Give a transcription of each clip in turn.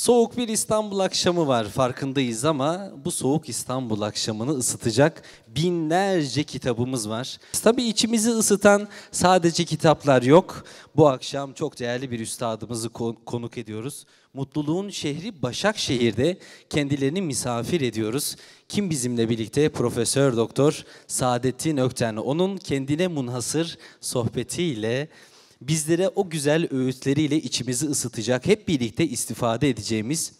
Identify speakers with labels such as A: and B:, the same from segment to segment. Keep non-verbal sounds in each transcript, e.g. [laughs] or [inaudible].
A: Soğuk bir İstanbul akşamı var farkındayız ama bu soğuk İstanbul akşamını ısıtacak binlerce kitabımız var. Tabii içimizi ısıtan sadece kitaplar yok. Bu akşam çok değerli bir üstadımızı konuk ediyoruz. Mutluluğun şehri Başakşehir'de kendilerini misafir ediyoruz. Kim bizimle birlikte? Profesör Doktor Saadettin Ökten. Onun kendine munhasır sohbetiyle bizlere o güzel öğütleriyle içimizi ısıtacak, hep birlikte istifade edeceğimiz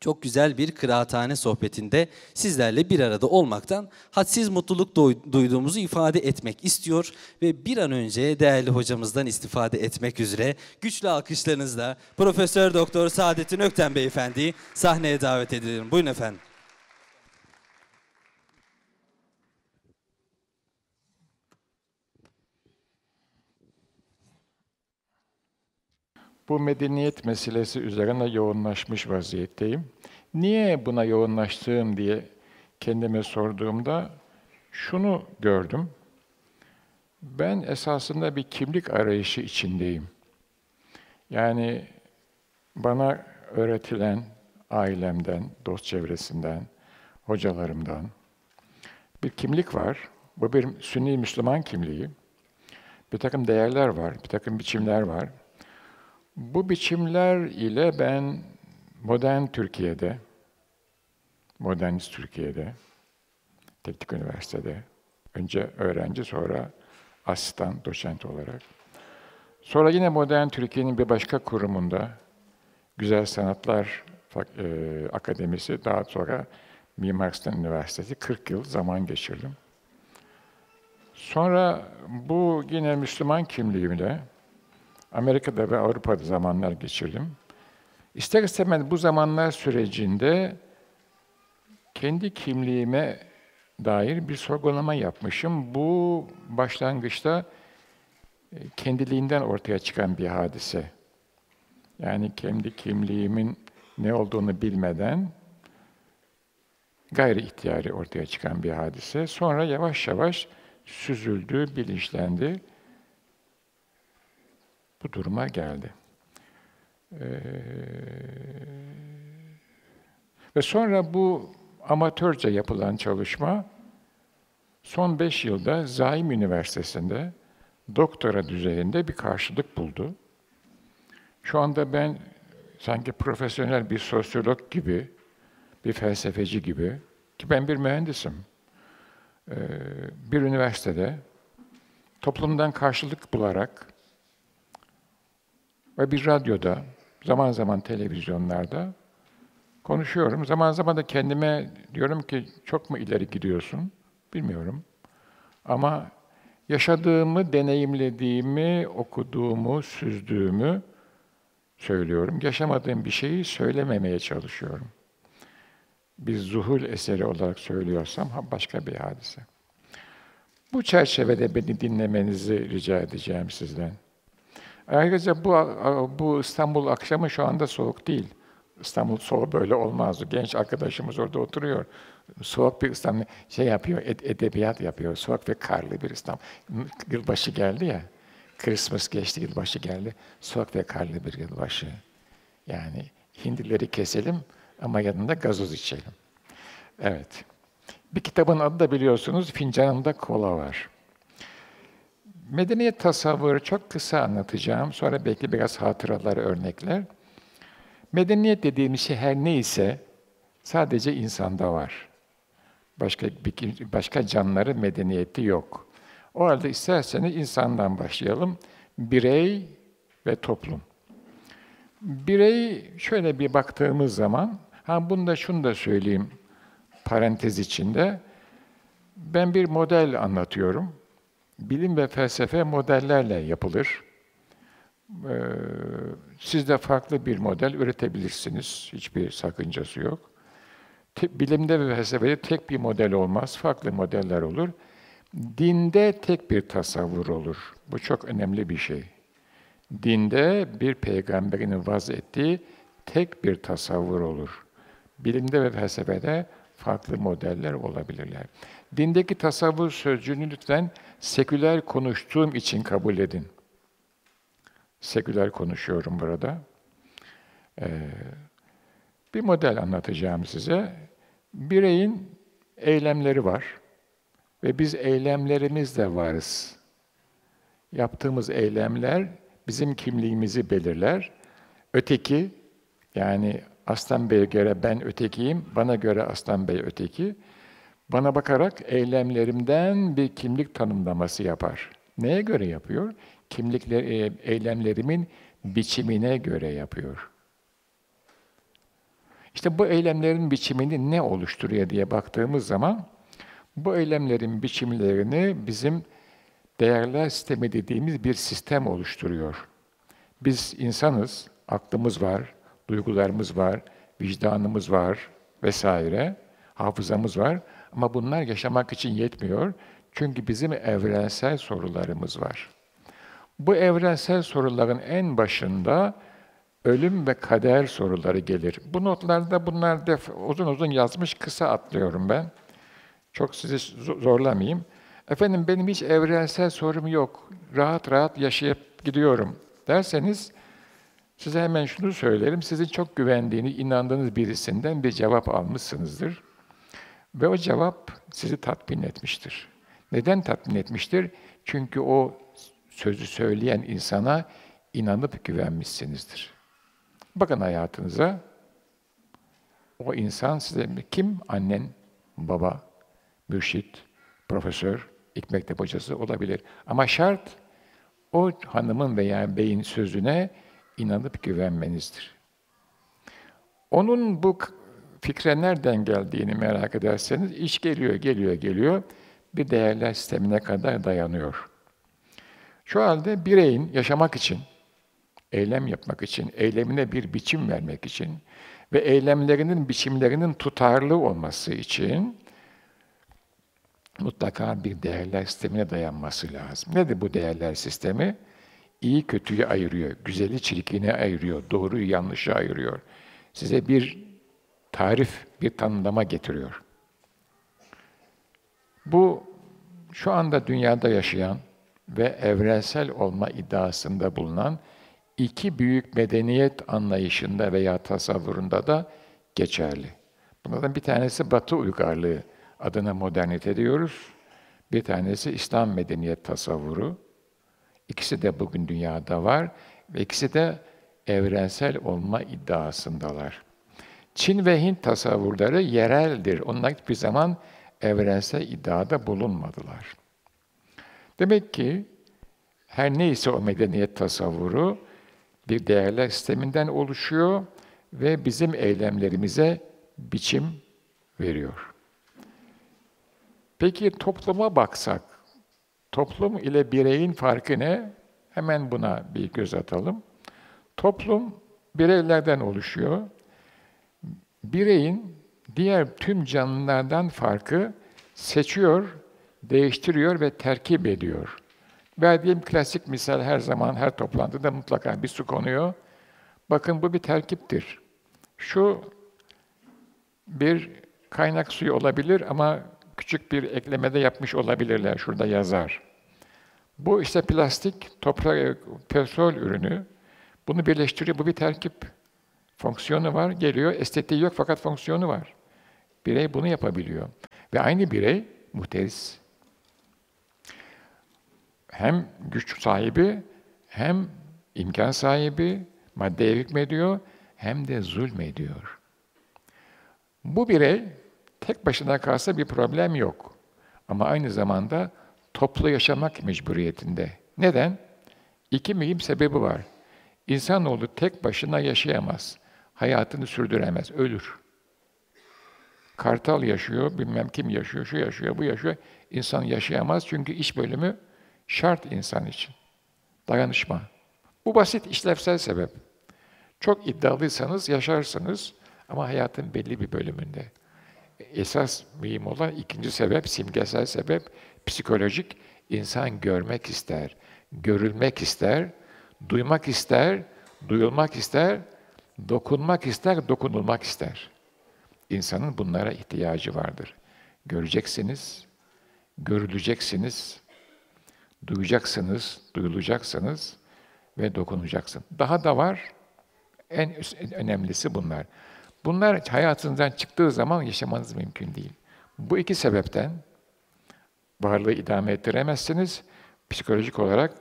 A: çok güzel bir kıraathane sohbetinde sizlerle bir arada olmaktan hadsiz mutluluk duyduğumuzu ifade etmek istiyor ve bir an önce değerli hocamızdan istifade etmek üzere güçlü alkışlarınızla Profesör Doktor Saadettin Ökten Beyefendi'yi sahneye davet edelim. Buyurun efendim.
B: Bu medeniyet meselesi üzerine yoğunlaşmış vaziyetteyim. Niye buna yoğunlaştığım diye kendime sorduğumda şunu gördüm. Ben esasında bir kimlik arayışı içindeyim. Yani bana öğretilen ailemden, dost çevresinden, hocalarımdan bir kimlik var. Bu bir Sünni Müslüman kimliği. Bir takım değerler var, bir takım biçimler var. Bu biçimler ile ben modern Türkiye'de, modernist Türkiye'de, Teknik Üniversitede, önce öğrenci sonra asistan, doçent olarak, sonra yine modern Türkiye'nin bir başka kurumunda, Güzel Sanatlar e, Akademisi, daha sonra Mimar Sinan Üniversitesi 40 yıl zaman geçirdim. Sonra bu yine Müslüman kimliğimle Amerika'da ve Avrupa'da zamanlar geçirdim. İster istemez bu zamanlar sürecinde kendi kimliğime dair bir sorgulama yapmışım. Bu başlangıçta e, kendiliğinden ortaya çıkan bir hadise. Yani kendi kimliğimin ne olduğunu bilmeden gayri ihtiyari ortaya çıkan bir hadise. Sonra yavaş yavaş süzüldü, bilinçlendi bu duruma geldi. Ee, ve sonra bu amatörce yapılan çalışma son beş yılda Zaim Üniversitesi'nde doktora düzeyinde bir karşılık buldu. Şu anda ben sanki profesyonel bir sosyolog gibi, bir felsefeci gibi, ki ben bir mühendisim, ee, bir üniversitede toplumdan karşılık bularak ve bir radyoda, zaman zaman televizyonlarda konuşuyorum. Zaman zaman da kendime diyorum ki çok mu ileri gidiyorsun? Bilmiyorum. Ama yaşadığımı, deneyimlediğimi, okuduğumu, süzdüğümü söylüyorum. Yaşamadığım bir şeyi söylememeye çalışıyorum. Bir zuhul eseri olarak söylüyorsam başka bir hadise. Bu çerçevede beni dinlemenizi rica edeceğim sizden. Ayrıca bu, bu İstanbul akşamı şu anda soğuk değil. İstanbul soğuk böyle olmazdı. Genç arkadaşımız orada oturuyor. Soğuk bir İstanbul şey yapıyor, ed edebiyat yapıyor. Soğuk ve karlı bir İstanbul. Yılbaşı geldi ya. Christmas geçti, yılbaşı geldi. Soğuk ve karlı bir yılbaşı. Yani hindileri keselim ama yanında gazoz içelim. Evet. Bir kitabın adı da biliyorsunuz, fincanında kola var. Medeniyet tasavvuru çok kısa anlatacağım. Sonra belki biraz hatıraları örnekler. Medeniyet dediğimiz şey her neyse sadece insanda var. Başka başka canlıları medeniyeti yok. O halde isterseniz insandan başlayalım. Birey ve toplum. Birey şöyle bir baktığımız zaman, ha bunda şunu da söyleyeyim parantez içinde. Ben bir model anlatıyorum. Bilim ve felsefe modellerle yapılır. Ee, siz de farklı bir model üretebilirsiniz. Hiçbir sakıncası yok. Bilimde ve felsefede tek bir model olmaz, farklı modeller olur. Dinde tek bir tasavvur olur. Bu çok önemli bir şey. Dinde bir peygamberin vaz ettiği tek bir tasavvur olur. Bilimde ve felsefede farklı modeller olabilirler. Dindeki tasavvur sözcüğünü lütfen seküler konuştuğum için kabul edin. Seküler konuşuyorum burada. Ee, Bir model anlatacağım size. Bireyin eylemleri var ve biz eylemlerimizle varız. Yaptığımız eylemler bizim kimliğimizi belirler. Öteki, yani Aslan Bey'e göre ben ötekiyim, bana göre Aslan Bey öteki. Bana bakarak eylemlerimden bir kimlik tanımlaması yapar. Neye göre yapıyor? Kimlikler, e, eylemlerimin biçimine göre yapıyor. İşte bu eylemlerin biçimini ne oluşturuyor diye baktığımız zaman bu eylemlerin biçimlerini bizim değerler sistemi dediğimiz bir sistem oluşturuyor. Biz insanız, aklımız var, duygularımız var, vicdanımız var vesaire, hafızamız var ama bunlar yaşamak için yetmiyor. Çünkü bizim evrensel sorularımız var. Bu evrensel soruların en başında ölüm ve kader soruları gelir. Bu notlarda bunlar def uzun uzun yazmış, kısa atlıyorum ben. Çok sizi zorlamayayım. Efendim benim hiç evrensel sorum yok. Rahat rahat yaşayıp gidiyorum derseniz size hemen şunu söylerim. Sizin çok güvendiğini, inandığınız birisinden bir cevap almışsınızdır. Ve o cevap sizi tatmin etmiştir. Neden tatmin etmiştir? Çünkü o sözü söyleyen insana inanıp güvenmişsinizdir. Bakın hayatınıza. O insan size kim? Annen, baba, mürşit, profesör, ilk mektep hocası olabilir. Ama şart o hanımın veya beyin sözüne inanıp güvenmenizdir. Onun bu fikre nereden geldiğini merak ederseniz iş geliyor, geliyor, geliyor. Bir değerler sistemine kadar dayanıyor. Şu halde bireyin yaşamak için, eylem yapmak için, eylemine bir biçim vermek için ve eylemlerinin biçimlerinin tutarlı olması için mutlaka bir değerler sistemine dayanması lazım. Nedir bu değerler sistemi? İyi kötüyü ayırıyor, güzeli çirkini ayırıyor, doğruyu yanlışı ayırıyor. Size bir tarif, bir tanımlama getiriyor. Bu şu anda dünyada yaşayan ve evrensel olma iddiasında bulunan iki büyük medeniyet anlayışında veya tasavvurunda da geçerli. Bunlardan bir tanesi Batı uygarlığı adına modernite diyoruz. Bir tanesi İslam medeniyet tasavvuru. İkisi de bugün dünyada var ve ikisi de evrensel olma iddiasındalar. Çin ve Hint tasavvurları yereldir. Onlar hiçbir zaman evrensel iddiada bulunmadılar. Demek ki her neyse o medeniyet tasavvuru bir değerler sisteminden oluşuyor ve bizim eylemlerimize biçim veriyor. Peki topluma baksak, toplum ile bireyin farkı ne? Hemen buna bir göz atalım. Toplum bireylerden oluşuyor. Bireyin diğer tüm canlılardan farkı seçiyor, değiştiriyor ve terkip ediyor. Verdiğim klasik misal her zaman, her toplantıda mutlaka bir su konuyor. Bakın bu bir terkiptir. Şu bir kaynak suyu olabilir ama küçük bir eklemede yapmış olabilirler. Şurada yazar. Bu işte plastik, toprak, petrol ürünü. Bunu birleştiriyor. Bu bir terkip. Fonksiyonu var, geliyor. Estetiği yok fakat fonksiyonu var. Birey bunu yapabiliyor. Ve aynı birey muhteris. Hem güç sahibi, hem imkan sahibi, maddeye hükmediyor, hem de zulmediyor. Bu birey tek başına kalsa bir problem yok. Ama aynı zamanda toplu yaşamak mecburiyetinde. Neden? İki mühim sebebi var. İnsanoğlu tek başına yaşayamaz. Hayatını sürdüremez, ölür. Kartal yaşıyor, bilmem kim yaşıyor, şu yaşıyor, bu yaşıyor. İnsan yaşayamaz çünkü iş bölümü şart insan için. Dayanışma. Bu basit işlevsel sebep. Çok iddialıysanız yaşarsınız ama hayatın belli bir bölümünde. Esas mühim olan ikinci sebep, simgesel sebep, psikolojik. İnsan görmek ister, görülmek ister, duymak ister, duyulmak ister, dokunmak ister, dokunulmak ister. İnsanın bunlara ihtiyacı vardır. Göreceksiniz, görüleceksiniz, duyacaksınız, duyulacaksınız ve dokunacaksınız. Daha da var. En, en önemlisi bunlar. Bunlar hayatınızdan çıktığı zaman yaşamanız mümkün değil. Bu iki sebepten varlığı idame ettiremezsiniz. Psikolojik olarak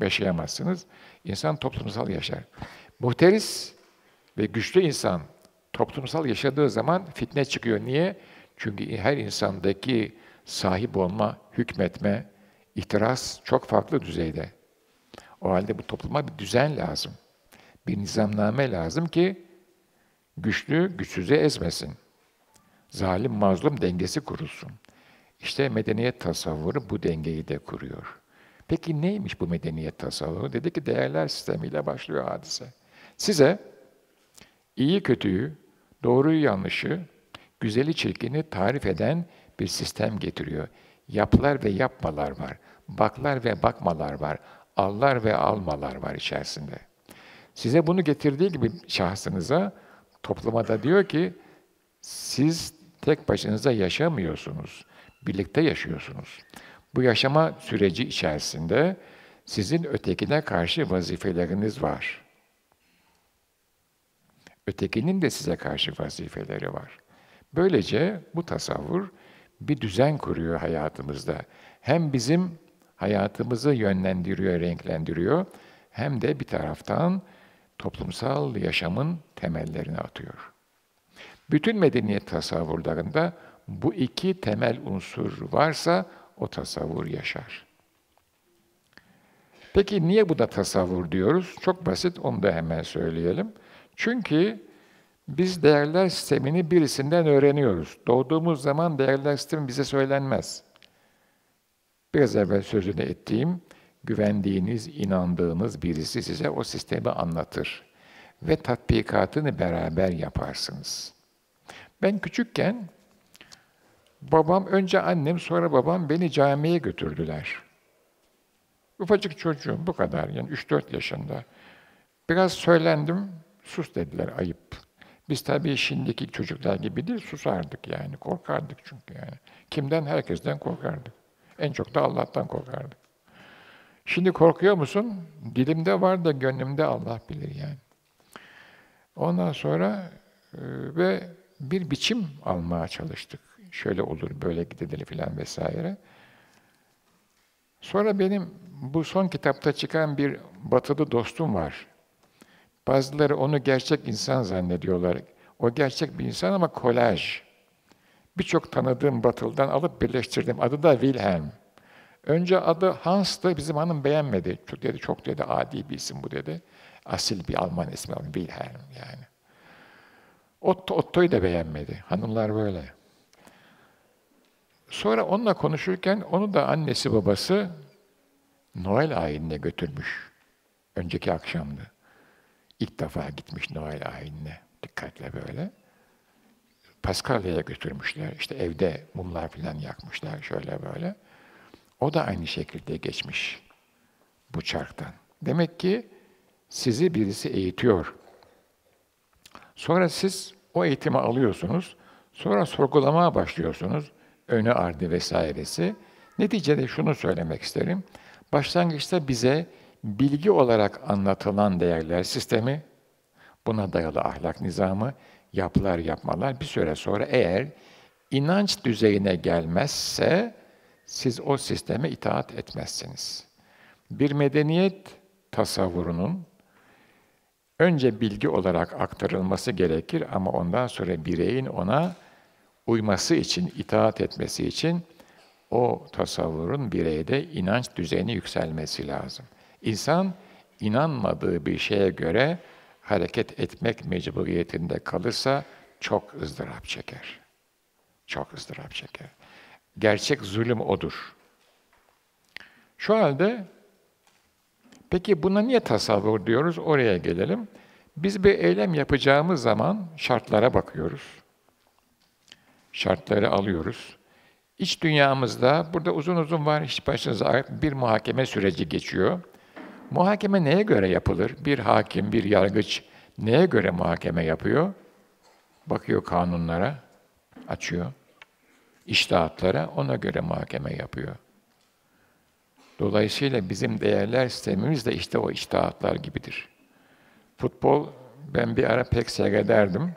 B: yaşayamazsınız. İnsan toplumsal yaşar. Muhteris ve güçlü insan toplumsal yaşadığı zaman fitne çıkıyor. Niye? Çünkü her insandaki sahip olma, hükmetme, ihtiras çok farklı düzeyde. O halde bu topluma bir düzen lazım. Bir nizamname lazım ki güçlü güçsüzü ezmesin. Zalim mazlum dengesi kurulsun. İşte medeniyet tasavvuru bu dengeyi de kuruyor. Peki neymiş bu medeniyet tasavvuru? Dedi ki değerler sistemiyle başlıyor hadise. Size iyi kötüyü, doğruyu yanlışı, güzeli çirkini tarif eden bir sistem getiriyor. Yaplar ve yapmalar var. Baklar ve bakmalar var. Allar ve almalar var içerisinde. Size bunu getirdiği gibi şahsınıza, topluma da diyor ki, siz tek başınıza yaşamıyorsunuz. Birlikte yaşıyorsunuz. Bu yaşama süreci içerisinde sizin ötekine karşı vazifeleriniz var. Ötekinin de size karşı vazifeleri var. Böylece bu tasavvur bir düzen kuruyor hayatımızda. Hem bizim hayatımızı yönlendiriyor, renklendiriyor, hem de bir taraftan toplumsal yaşamın temellerini atıyor. Bütün medeniyet tasavvurlarında bu iki temel unsur varsa o tasavvur yaşar. Peki niye bu da tasavvur diyoruz? Çok basit, onu da hemen söyleyelim. Çünkü biz değerler sistemini birisinden öğreniyoruz. Doğduğumuz zaman değerler sistemi bize söylenmez. Biraz evvel sözünü ettiğim, güvendiğiniz, inandığınız birisi size o sistemi anlatır. Ve tatbikatını beraber yaparsınız. Ben küçükken, babam, önce annem, sonra babam beni camiye götürdüler. Ufacık çocuğum, bu kadar, yani 3-4 yaşında. Biraz söylendim, sus dediler, ayıp. Biz tabii şimdiki çocuklar gibi değil, susardık yani, korkardık çünkü yani. Kimden? Herkesten korkardık. En çok da Allah'tan korkardık. Şimdi korkuyor musun? Dilimde var da gönlümde Allah bilir yani. Ondan sonra e, ve bir biçim almaya çalıştık. Şöyle olur, böyle gidilir filan vesaire. Sonra benim bu son kitapta çıkan bir batılı dostum var. Bazıları onu gerçek insan zannediyorlar. O gerçek bir insan ama kolaj. Birçok tanıdığım Batılı'dan alıp birleştirdim. Adı da Wilhelm. Önce adı Hans'tı, bizim hanım beğenmedi. Çok dedi, çok dedi, adi bir isim bu dedi. Asil bir Alman ismi Wilhelm yani. Otto, Otto'yu da beğenmedi. Hanımlar böyle. Sonra onunla konuşurken onu da annesi babası Noel ayinine götürmüş. Önceki akşamdı. İlk defa gitmiş Noel ayinine. Dikkatle böyle. Paskalya'ya götürmüşler. İşte evde mumlar falan yakmışlar şöyle böyle. O da aynı şekilde geçmiş bu çarktan. Demek ki sizi birisi eğitiyor. Sonra siz o eğitimi alıyorsunuz. Sonra sorgulamaya başlıyorsunuz. Önü ardı vesairesi. Neticede şunu söylemek isterim. Başlangıçta bize bilgi olarak anlatılan değerler sistemi, buna dayalı ahlak nizamı, yapılar yapmalar bir süre sonra eğer inanç düzeyine gelmezse siz o sisteme itaat etmezsiniz. Bir medeniyet tasavvurunun önce bilgi olarak aktarılması gerekir ama ondan sonra bireyin ona uyması için, itaat etmesi için o tasavvurun bireyde inanç düzeyine yükselmesi lazım. İnsan inanmadığı bir şeye göre hareket etmek mecburiyetinde kalırsa çok ızdırap çeker. Çok ızdırap çeker. Gerçek zulüm odur. Şu halde peki buna niye tasavvur diyoruz? Oraya gelelim. Biz bir eylem yapacağımız zaman şartlara bakıyoruz. Şartları alıyoruz. İç dünyamızda, burada uzun uzun var, hiç başınıza bir muhakeme süreci geçiyor. Muhakeme neye göre yapılır? Bir hakim, bir yargıç neye göre muhakeme yapıyor? Bakıyor kanunlara, açıyor. İştahatlara, ona göre muhakeme yapıyor. Dolayısıyla bizim değerler sistemimiz de işte o iştahatlar gibidir. Futbol ben bir ara pek seyrederdim.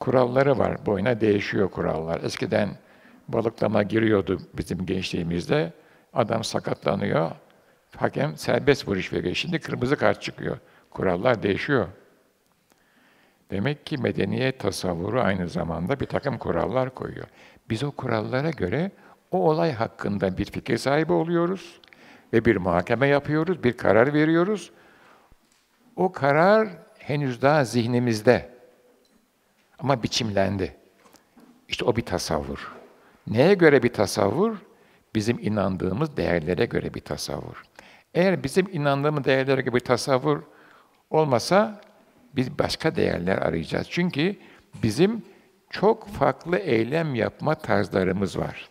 B: Kuralları var, boyuna değişiyor kurallar. Eskiden balıklama giriyordu bizim gençliğimizde. Adam sakatlanıyor, hakem serbest vuruş veriyor. Şimdi kırmızı kart çıkıyor. Kurallar değişiyor. Demek ki medeniyet tasavvuru aynı zamanda bir takım kurallar koyuyor. Biz o kurallara göre o olay hakkında bir fikir sahibi oluyoruz ve bir muhakeme yapıyoruz, bir karar veriyoruz. O karar henüz daha zihnimizde ama biçimlendi. İşte o bir tasavvur. Neye göre bir tasavvur? Bizim inandığımız değerlere göre bir tasavvur. Eğer bizim inandığımız değerlere göre bir tasavvur olmasa biz başka değerler arayacağız. Çünkü bizim çok farklı eylem yapma tarzlarımız var.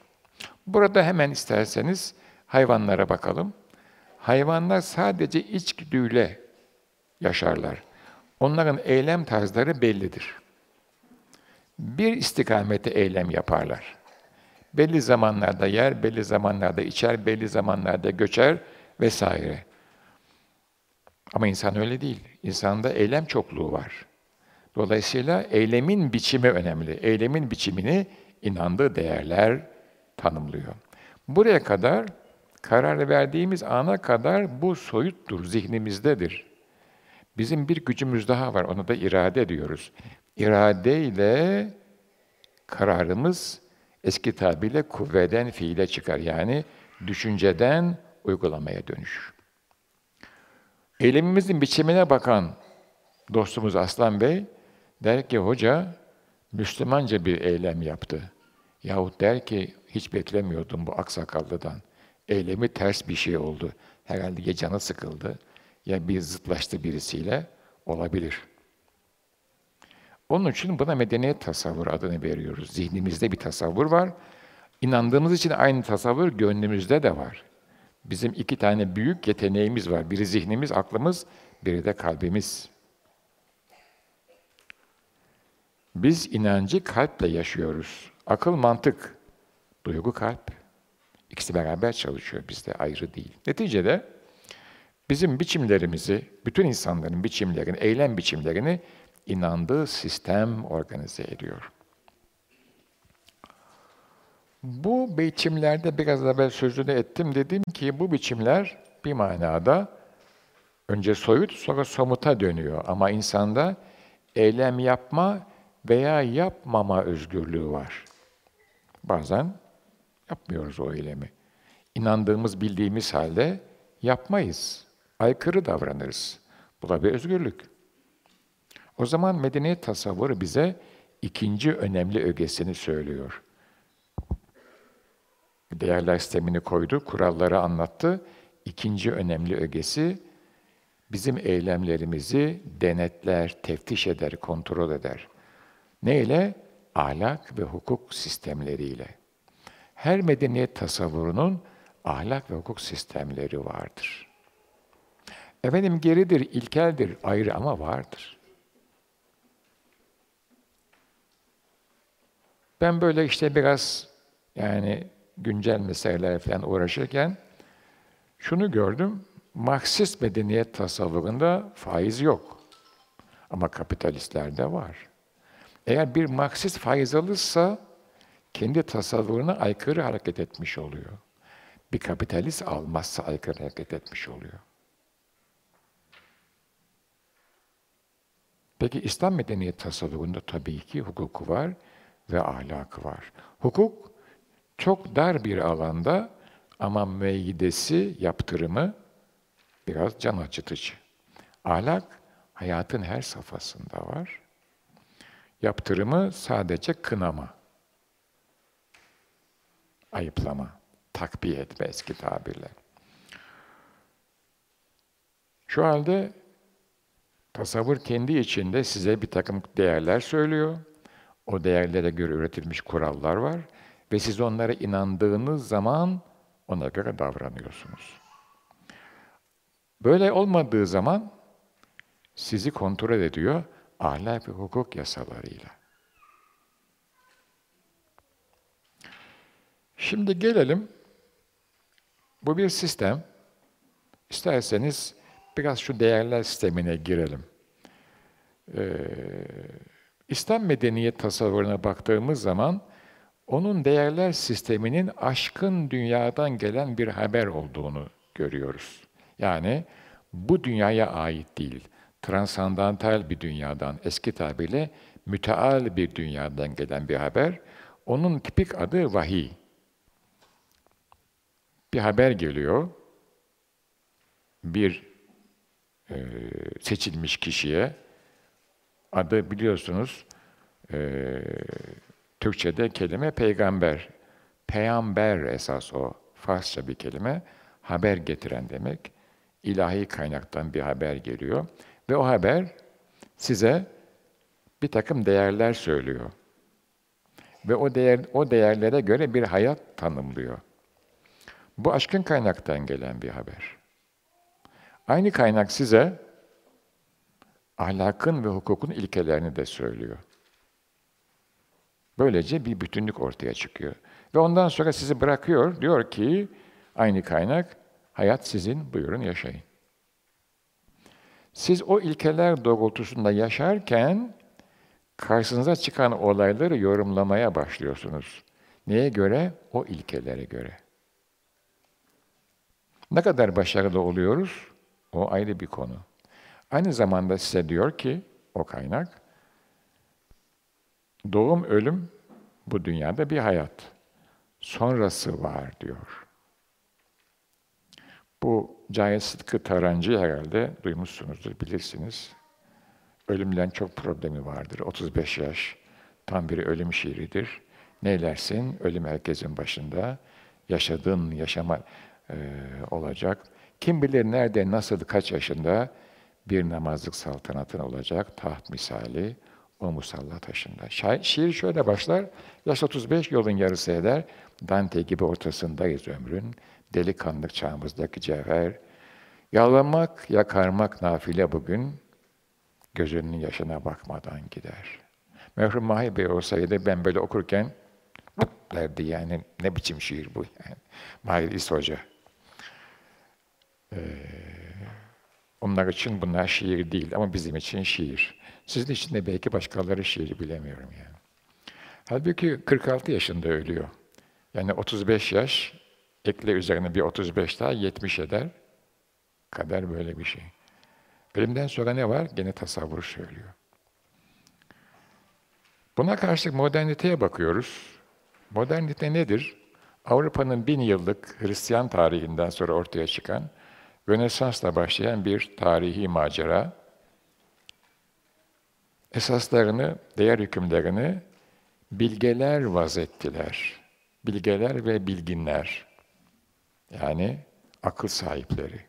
B: Burada hemen isterseniz hayvanlara bakalım. Hayvanlar sadece içgüdüyle yaşarlar. Onların eylem tarzları bellidir. Bir istikamete eylem yaparlar. Belli zamanlarda yer, belli zamanlarda içer, belli zamanlarda göçer vesaire. Ama insan öyle değil. İnsanda eylem çokluğu var. Dolayısıyla eylemin biçimi önemli. Eylemin biçimini inandığı değerler tanımlıyor. Buraya kadar karar verdiğimiz ana kadar bu soyuttur, zihnimizdedir. Bizim bir gücümüz daha var, ona da irade diyoruz. İrade ile kararımız eski tabirle kuvveden fiile çıkar. Yani düşünceden uygulamaya dönüşür. Eylemimizin biçimine bakan dostumuz Aslan Bey der ki hoca Müslümanca bir eylem yaptı. Yahut der ki hiç beklemiyordum bu aksakallıdan. Eylemi ters bir şey oldu. Herhalde ya canı sıkıldı ya bir zıtlaştı birisiyle olabilir. Onun için buna medeniyet tasavvur adını veriyoruz. Zihnimizde bir tasavvur var. İnandığımız için aynı tasavvur gönlümüzde de var. Bizim iki tane büyük yeteneğimiz var. Biri zihnimiz, aklımız, biri de kalbimiz. Biz inancı kalple yaşıyoruz. Akıl, mantık, duygu, kalp. İkisi beraber çalışıyor bizde, ayrı değil. Neticede bizim biçimlerimizi, bütün insanların biçimlerini, eylem biçimlerini inandığı sistem organize ediyor. Bu biçimlerde biraz evvel sözünü ettim. Dedim ki bu biçimler bir manada önce soyut sonra somuta dönüyor. Ama insanda eylem yapma veya yapmama özgürlüğü var. Bazen yapmıyoruz o eylemi. İnandığımız, bildiğimiz halde yapmayız. Aykırı davranırız. Bu da bir özgürlük. O zaman medeniyet tasavvuru bize ikinci önemli ögesini söylüyor değerler sistemini koydu, kuralları anlattı. İkinci önemli ögesi bizim eylemlerimizi denetler, teftiş eder, kontrol eder. Neyle? Ahlak ve hukuk sistemleriyle. Her medeniyet tasavvurunun ahlak ve hukuk sistemleri vardır. Efendim geridir, ilkeldir, ayrı ama vardır. Ben böyle işte biraz yani güncel meseleler falan uğraşırken şunu gördüm. Marksist medeniyet tasavvurunda faiz yok. Ama kapitalistlerde var. Eğer bir Marksist faiz alırsa kendi tasavvuruna aykırı hareket etmiş oluyor. Bir kapitalist almazsa aykırı hareket etmiş oluyor. Peki İslam medeniyet tasavvurunda tabii ki hukuku var ve ahlakı var. Hukuk çok dar bir alanda ama meydesi, yaptırımı biraz can acıtıcı. Ahlak hayatın her safhasında var. Yaptırımı sadece kınama, ayıplama, takbiye etme eski tabirle. Şu halde tasavvur kendi içinde size bir takım değerler söylüyor. O değerlere göre üretilmiş kurallar var ve siz onlara inandığınız zaman ona göre davranıyorsunuz. Böyle olmadığı zaman sizi kontrol ediyor ahlak ve hukuk yasalarıyla. Şimdi gelelim, bu bir sistem. İsterseniz biraz şu değerler sistemine girelim. Ee, İslam medeniyet tasavvuruna baktığımız zaman onun değerler sisteminin aşkın dünyadan gelen bir haber olduğunu görüyoruz. Yani bu dünyaya ait değil, transandantal bir dünyadan, eski tabirle müteal bir dünyadan gelen bir haber. Onun tipik adı vahiy. Bir haber geliyor, bir e, seçilmiş kişiye, adı biliyorsunuz, e, Türkçe'de kelime peygamber. Peygamber esas o. Farsça bir kelime. Haber getiren demek. İlahi kaynaktan bir haber geliyor. Ve o haber size bir takım değerler söylüyor. Ve o değer o değerlere göre bir hayat tanımlıyor. Bu aşkın kaynaktan gelen bir haber. Aynı kaynak size ahlakın ve hukukun ilkelerini de söylüyor. Böylece bir bütünlük ortaya çıkıyor. Ve ondan sonra sizi bırakıyor, diyor ki aynı kaynak, hayat sizin, buyurun yaşayın. Siz o ilkeler doğrultusunda yaşarken karşınıza çıkan olayları yorumlamaya başlıyorsunuz. Neye göre? O ilkelere göre. Ne kadar başarılı oluyoruz? O ayrı bir konu. Aynı zamanda size diyor ki, o kaynak, doğum, ölüm bu dünyada bir hayat. Sonrası var diyor. Bu Cahit Sıtkı Tarancı herhalde duymuşsunuzdur, bilirsiniz. Ölümden çok problemi vardır. 35 yaş, tam bir ölüm şiiridir. Neylersin, ölüm herkesin başında. Yaşadığın yaşama e, olacak. Kim bilir nerede, nasıl, kaç yaşında bir namazlık saltanatın olacak, taht misali o musalla taşında. Şiir şöyle başlar, yaş 35 yolun yarısı eder, Dante gibi ortasındayız ömrün, delikanlık çağımızdaki cevher. Yalvarmak, yakarmak nafile bugün, gözünün yaşına bakmadan gider. Merhum Mahir Bey olsaydı ben böyle okurken derdi yani ne biçim şiir bu yani. Mahir İs Hoca. Ee, onlar için bunlar şiir değil ama bizim için şiir. Sizin için de belki başkaları şiiri bilemiyorum yani. Halbuki 46 yaşında ölüyor. Yani 35 yaş, ekle üzerine bir 35 daha 70 eder. Kader böyle bir şey. Ölümden sonra ne var? Gene tasavvur söylüyor. Buna karşılık moderniteye bakıyoruz. Modernite nedir? Avrupa'nın bin yıllık Hristiyan tarihinden sonra ortaya çıkan Rönesans'la başlayan bir tarihi macera. Esaslarını, değer hükümlerini bilgeler vazettiler. Bilgeler ve bilginler. Yani akıl sahipleri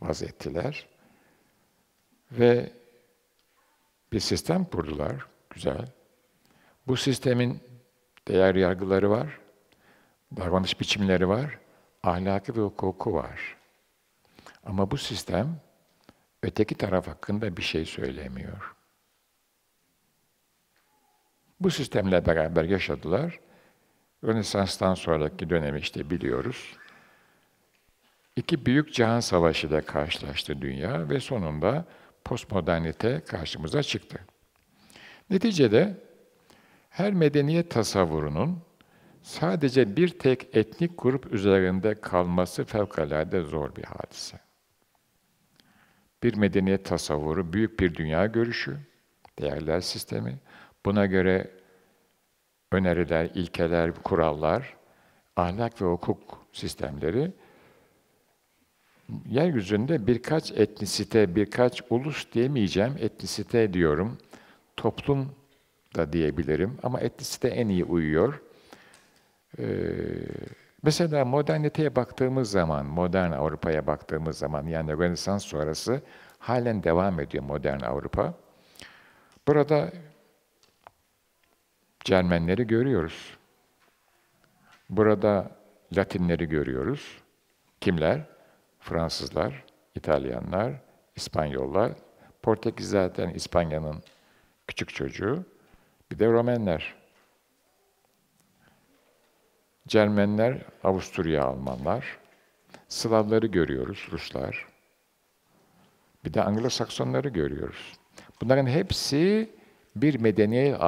B: vazettiler. Ve bir sistem kurdular. Güzel. Bu sistemin değer yargıları var, davranış biçimleri var, ahlaki ve hukuku var. Ama bu sistem öteki taraf hakkında bir şey söylemiyor. Bu sistemle beraber yaşadılar. Rönesans'tan sonraki dönemi işte biliyoruz. İki büyük cihan savaşı ile karşılaştı dünya ve sonunda postmodernite karşımıza çıktı. Neticede her medeniyet tasavvurunun sadece bir tek etnik grup üzerinde kalması fevkalade zor bir hadise bir medeniyet tasavvuru, büyük bir dünya görüşü, değerler sistemi. Buna göre öneriler, ilkeler, kurallar, ahlak ve hukuk sistemleri yeryüzünde birkaç etnisite, birkaç ulus diyemeyeceğim, etnisite diyorum, toplum da diyebilirim ama etnisite en iyi uyuyor. Ee, Mesela moderniteye baktığımız zaman, modern Avrupa'ya baktığımız zaman, yani Rönesans sonrası halen devam ediyor modern Avrupa. Burada Cermenleri görüyoruz. Burada Latinleri görüyoruz. Kimler? Fransızlar, İtalyanlar, İspanyollar. Portekiz zaten İspanya'nın küçük çocuğu. Bir de Romenler. Cermenler, Avusturya Almanlar, Slavları görüyoruz, Ruslar. Bir de Anglo-Saksonları görüyoruz. Bunların hepsi bir medeniyet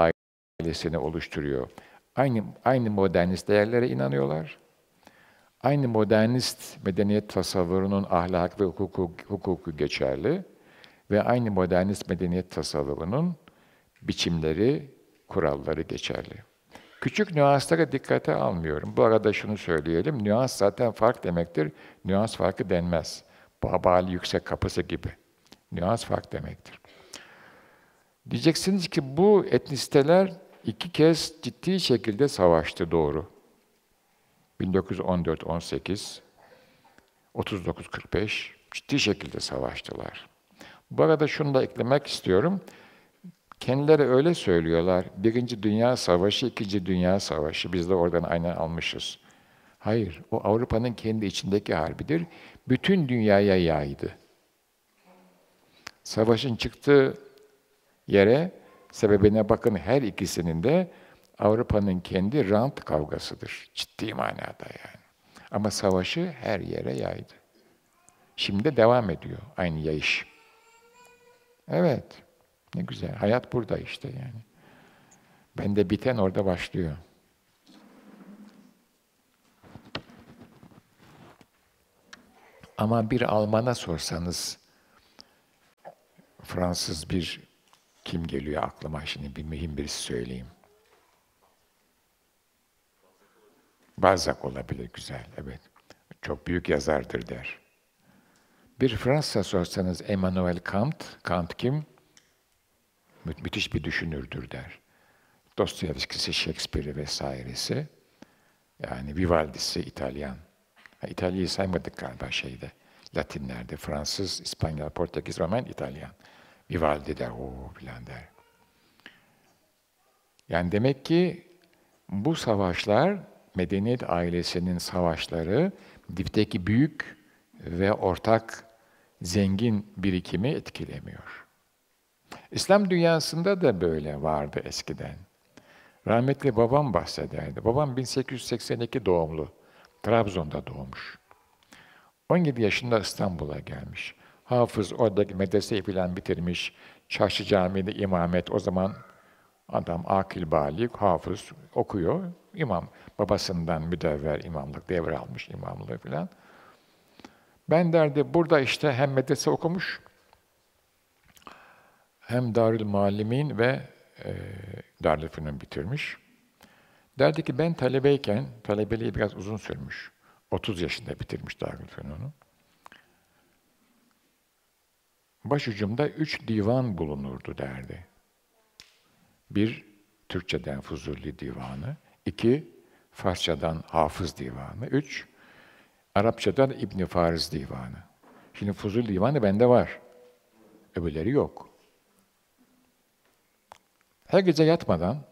B: ailesini oluşturuyor. Aynı aynı modernist değerlere inanıyorlar. Aynı modernist medeniyet tasavvurunun ahlak ve hukuku, hukuku geçerli ve aynı modernist medeniyet tasavvurunun biçimleri, kuralları geçerli. Küçük nüanslara dikkate almıyorum. Bu arada şunu söyleyelim, nüans zaten fark demektir. Nüans farkı denmez. Babali yüksek kapısı gibi. Nüans fark demektir. Diyeceksiniz ki bu etnisiteler iki kez ciddi şekilde savaştı doğru. 1914-18, 39-45 ciddi şekilde savaştılar. Bu arada şunu da eklemek istiyorum. Kendileri öyle söylüyorlar. Birinci Dünya Savaşı, İkinci Dünya Savaşı. Biz de oradan aynen almışız. Hayır, o Avrupa'nın kendi içindeki harbidir. Bütün dünyaya yaydı. Savaşın çıktığı yere, sebebine bakın her ikisinin de Avrupa'nın kendi rant kavgasıdır. Ciddi manada yani. Ama savaşı her yere yaydı. Şimdi devam ediyor aynı yayış. Evet. Ne güzel. Hayat burada işte yani. Bende biten orada başlıyor. Ama bir Alman'a sorsanız, Fransız bir kim geliyor aklıma şimdi bir mühim birisi söyleyeyim. Balzac olabilir güzel, evet. Çok büyük yazardır der. Bir Fransa sorsanız Emmanuel Kant, Kant kim? Mü müthiş bir düşünürdür der. Dostoyevski'si, Shakespeare'i vesairesi. Yani Vivaldi'si İtalyan. Ha, İtalya'yı saymadık galiba şeyde. Latinlerde, Fransız, İspanyol, Portekiz, Roman, İtalyan. Vivaldi der, o filan der. Yani demek ki bu savaşlar, medeniyet ailesinin savaşları, dipteki büyük ve ortak zengin birikimi etkilemiyor. İslam dünyasında da böyle vardı eskiden. Rahmetli babam bahsederdi. Babam 1882 doğumlu. Trabzon'da doğmuş. 17 yaşında İstanbul'a gelmiş. Hafız oradaki medreseyi falan bitirmiş. Çarşı Camii'de imamet. O zaman adam akil balik, hafız okuyor. İmam babasından müdevver imamlık devralmış imamlığı falan. Ben derdi burada işte hem medrese okumuş hem Darül Muallimin ve e, Darülfünun bitirmiş. Derdi ki ben talebeyken, talebeliği biraz uzun sürmüş. 30 yaşında bitirmiş Darülfünun'u. Başucumda üç divan bulunurdu derdi. Bir, Türkçeden Fuzuli Divanı. iki Farsçadan Hafız Divanı. Üç, Arapçadan İbn Fariz Divanı. Şimdi Fuzuli Divanı bende var. Öbürleri yok. Her gece yatmadan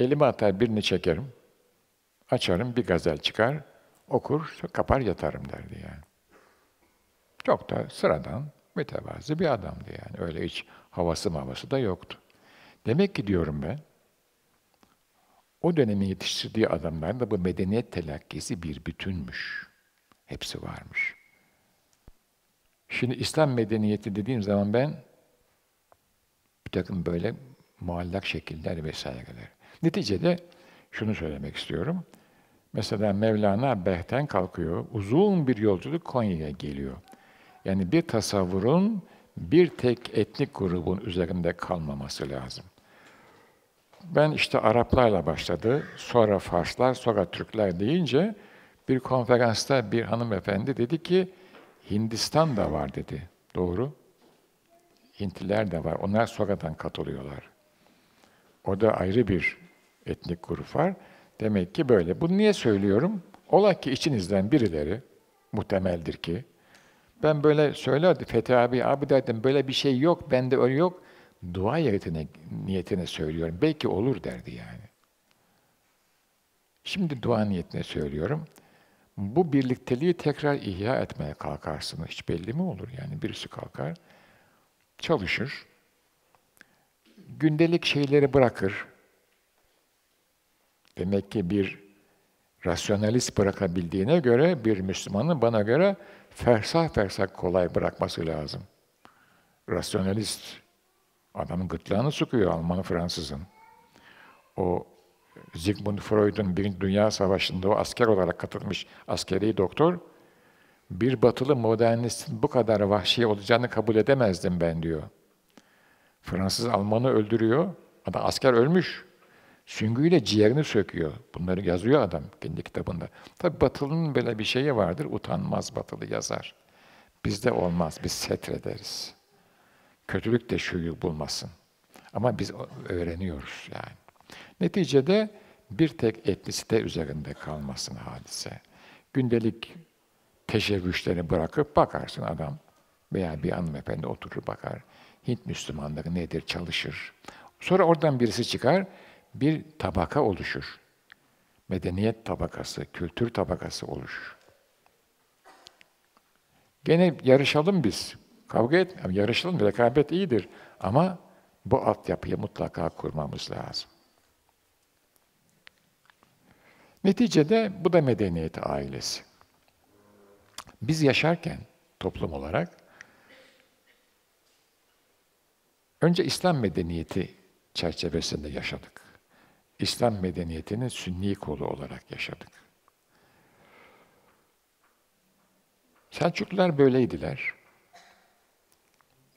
B: elime atar birini çekerim. Açarım bir gazel çıkar, okur, kapar yatarım derdi yani. Çok da sıradan, mütevazi bir adamdı yani. Öyle hiç havası havası da yoktu. Demek ki diyorum ben, o dönemin yetiştirdiği adamlar da bu medeniyet telakkisi bir bütünmüş. Hepsi varmış. Şimdi İslam medeniyeti dediğim zaman ben bir takım böyle muallak şekiller vesaireler. Neticede şunu söylemek istiyorum. Mesela Mevlana Behten kalkıyor, uzun bir yolculuk Konya'ya geliyor. Yani bir tasavvurun bir tek etnik grubun üzerinde kalmaması lazım. Ben işte Araplarla başladı, sonra Farslar, sonra Türkler deyince bir konferansta bir hanımefendi dedi ki Hindistan da var dedi. Doğru. Hintliler de var. Onlar sonradan katılıyorlar. O da ayrı bir etnik grup var. Demek ki böyle. Bunu niye söylüyorum? Ola ki içinizden birileri, muhtemeldir ki, ben böyle söylerdi Fethi abi, abi derdim böyle bir şey yok, bende öyle yok. Dua niyetine, niyetine söylüyorum. Belki olur derdi yani. Şimdi dua niyetine söylüyorum. Bu birlikteliği tekrar ihya etmeye kalkarsınız. Hiç belli mi olur yani? Birisi kalkar, çalışır, gündelik şeyleri bırakır. Demek ki bir rasyonalist bırakabildiğine göre bir Müslümanın bana göre fersah fersah kolay bırakması lazım. Rasyonalist Adamın gırtlağını sıkıyor Almanı Fransızın. O Sigmund Freud'un Birinci Dünya Savaşı'nda o asker olarak katılmış askeri doktor, bir batılı modernistin bu kadar vahşi olacağını kabul edemezdim ben diyor. Fransız Almanı öldürüyor, adam asker ölmüş. Süngüyle ciğerini söküyor. Bunları yazıyor adam kendi kitabında. Tabi Batılı'nın böyle bir şeyi vardır, utanmaz Batılı yazar. Bizde olmaz, biz setrederiz. Kötülük de şu bulmasın. Ama biz öğreniyoruz yani. Neticede bir tek etnisite üzerinde kalmasın hadise. Gündelik teşebbüsleri bırakıp bakarsın adam veya bir hanımefendi oturur bakar. Hint Müslümanları nedir çalışır. Sonra oradan birisi çıkar, bir tabaka oluşur. Medeniyet tabakası, kültür tabakası oluşur. Gene yarışalım biz. Kavga etmeyelim, yarışalım. Rekabet iyidir. Ama bu altyapıyı mutlaka kurmamız lazım. Neticede bu da medeniyet ailesi. Biz yaşarken toplum olarak önce İslam medeniyeti çerçevesinde yaşadık. İslam medeniyetinin sünni kolu olarak yaşadık. Selçuklular böyleydiler.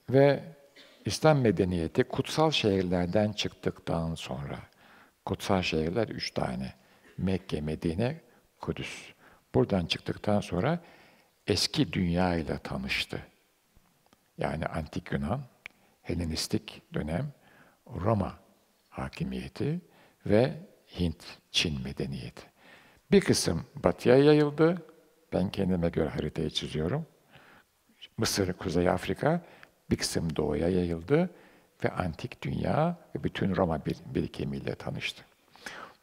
B: Ve İslam medeniyeti kutsal şehirlerden çıktıktan sonra, kutsal şehirler üç tane, Mekke, Medine, Kudüs. Buradan çıktıktan sonra eski dünya ile tanıştı. Yani antik Yunan, Helenistik dönem, Roma hakimiyeti ve Hint, Çin medeniyeti. Bir kısım batıya yayıldı. Ben kendime göre haritayı çiziyorum. Mısır, Kuzey Afrika, bir kısım doğuya yayıldı ve antik dünya ve bütün Roma birikimiyle tanıştı.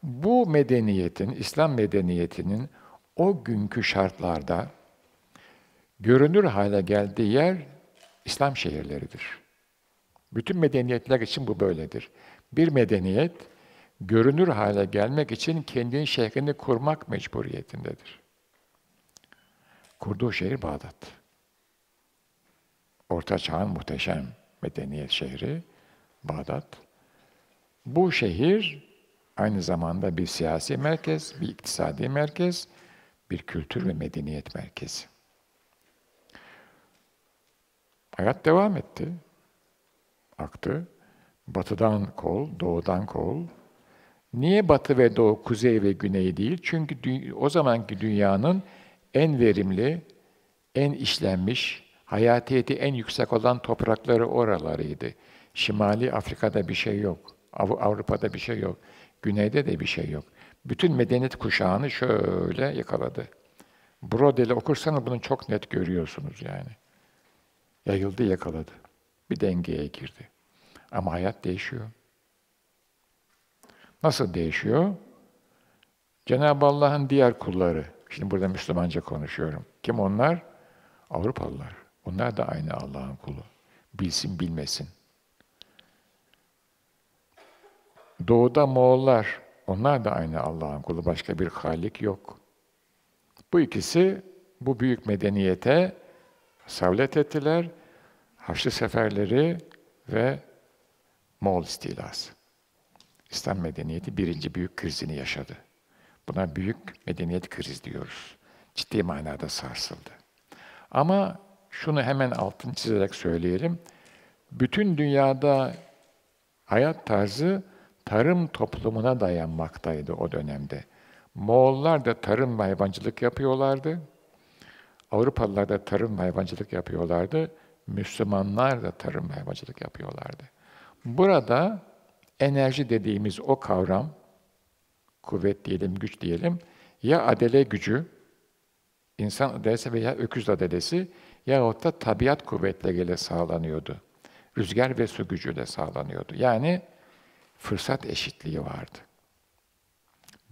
B: Bu medeniyetin, İslam medeniyetinin o günkü şartlarda görünür hale geldiği yer İslam şehirleridir. Bütün medeniyetler için bu böyledir. Bir medeniyet görünür hale gelmek için kendinin şehrini kurmak mecburiyetindedir. Kurduğu şehir Bağdat. Orta Çağ'ın muhteşem medeniyet şehri Bağdat. Bu şehir aynı zamanda bir siyasi merkez, bir iktisadi merkez, bir kültür ve medeniyet merkezi. Hayat devam etti, aktı. Batıdan kol, doğudan kol. Niye batı ve doğu, kuzey ve güney değil? Çünkü o zamanki dünyanın en verimli, en işlenmiş, hayatiyeti en yüksek olan toprakları oralarıydı. Şimali Afrika'da bir şey yok. Avrupa'da bir şey yok. Güneyde de bir şey yok. Bütün medeniyet kuşağını şöyle yakaladı. Brodel'i okursanız bunu çok net görüyorsunuz yani. Yayıldı, yakaladı. Bir dengeye girdi. Ama hayat değişiyor. Nasıl değişiyor? Cenab-ı Allah'ın diğer kulları, şimdi burada Müslümanca konuşuyorum. Kim onlar? Avrupalılar. Onlar da aynı Allah'ın kulu. Bilsin bilmesin. Doğuda Moğollar, onlar da aynı Allah'ın kulu. Başka bir halik yok. Bu ikisi bu büyük medeniyete savlet ettiler. Haçlı seferleri ve Moğol istilası. İslam medeniyeti birinci büyük krizini yaşadı. Buna büyük medeniyet kriz diyoruz. Ciddi manada sarsıldı. Ama şunu hemen altını çizerek söyleyelim. Bütün dünyada hayat tarzı tarım toplumuna dayanmaktaydı o dönemde. Moğollar da tarım hayvancılık yapıyorlardı. Avrupalılar da tarım hayvancılık yapıyorlardı. Müslümanlar da tarım hayvancılık yapıyorlardı. Burada enerji dediğimiz o kavram, kuvvet diyelim, güç diyelim, ya adele gücü, insan adelesi veya öküz adelesi yahut da tabiat kuvvetleriyle sağlanıyordu. Rüzgar ve su gücüyle sağlanıyordu. Yani fırsat eşitliği vardı.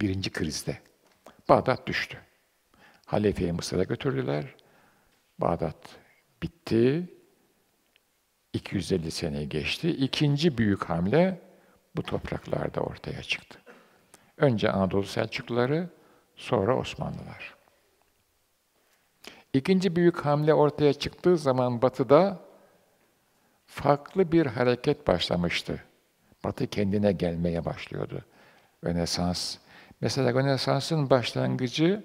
B: Birinci krizde. Bağdat düştü. Halefe'yi Mısır'a götürdüler. Bağdat bitti. 250 sene geçti. İkinci büyük hamle bu topraklarda ortaya çıktı. Önce Anadolu Selçukluları, sonra Osmanlılar. İkinci büyük hamle ortaya çıktığı zaman batıda farklı bir hareket başlamıştı. Batı kendine gelmeye başlıyordu. Rönesans. Mesela Rönesans'ın başlangıcı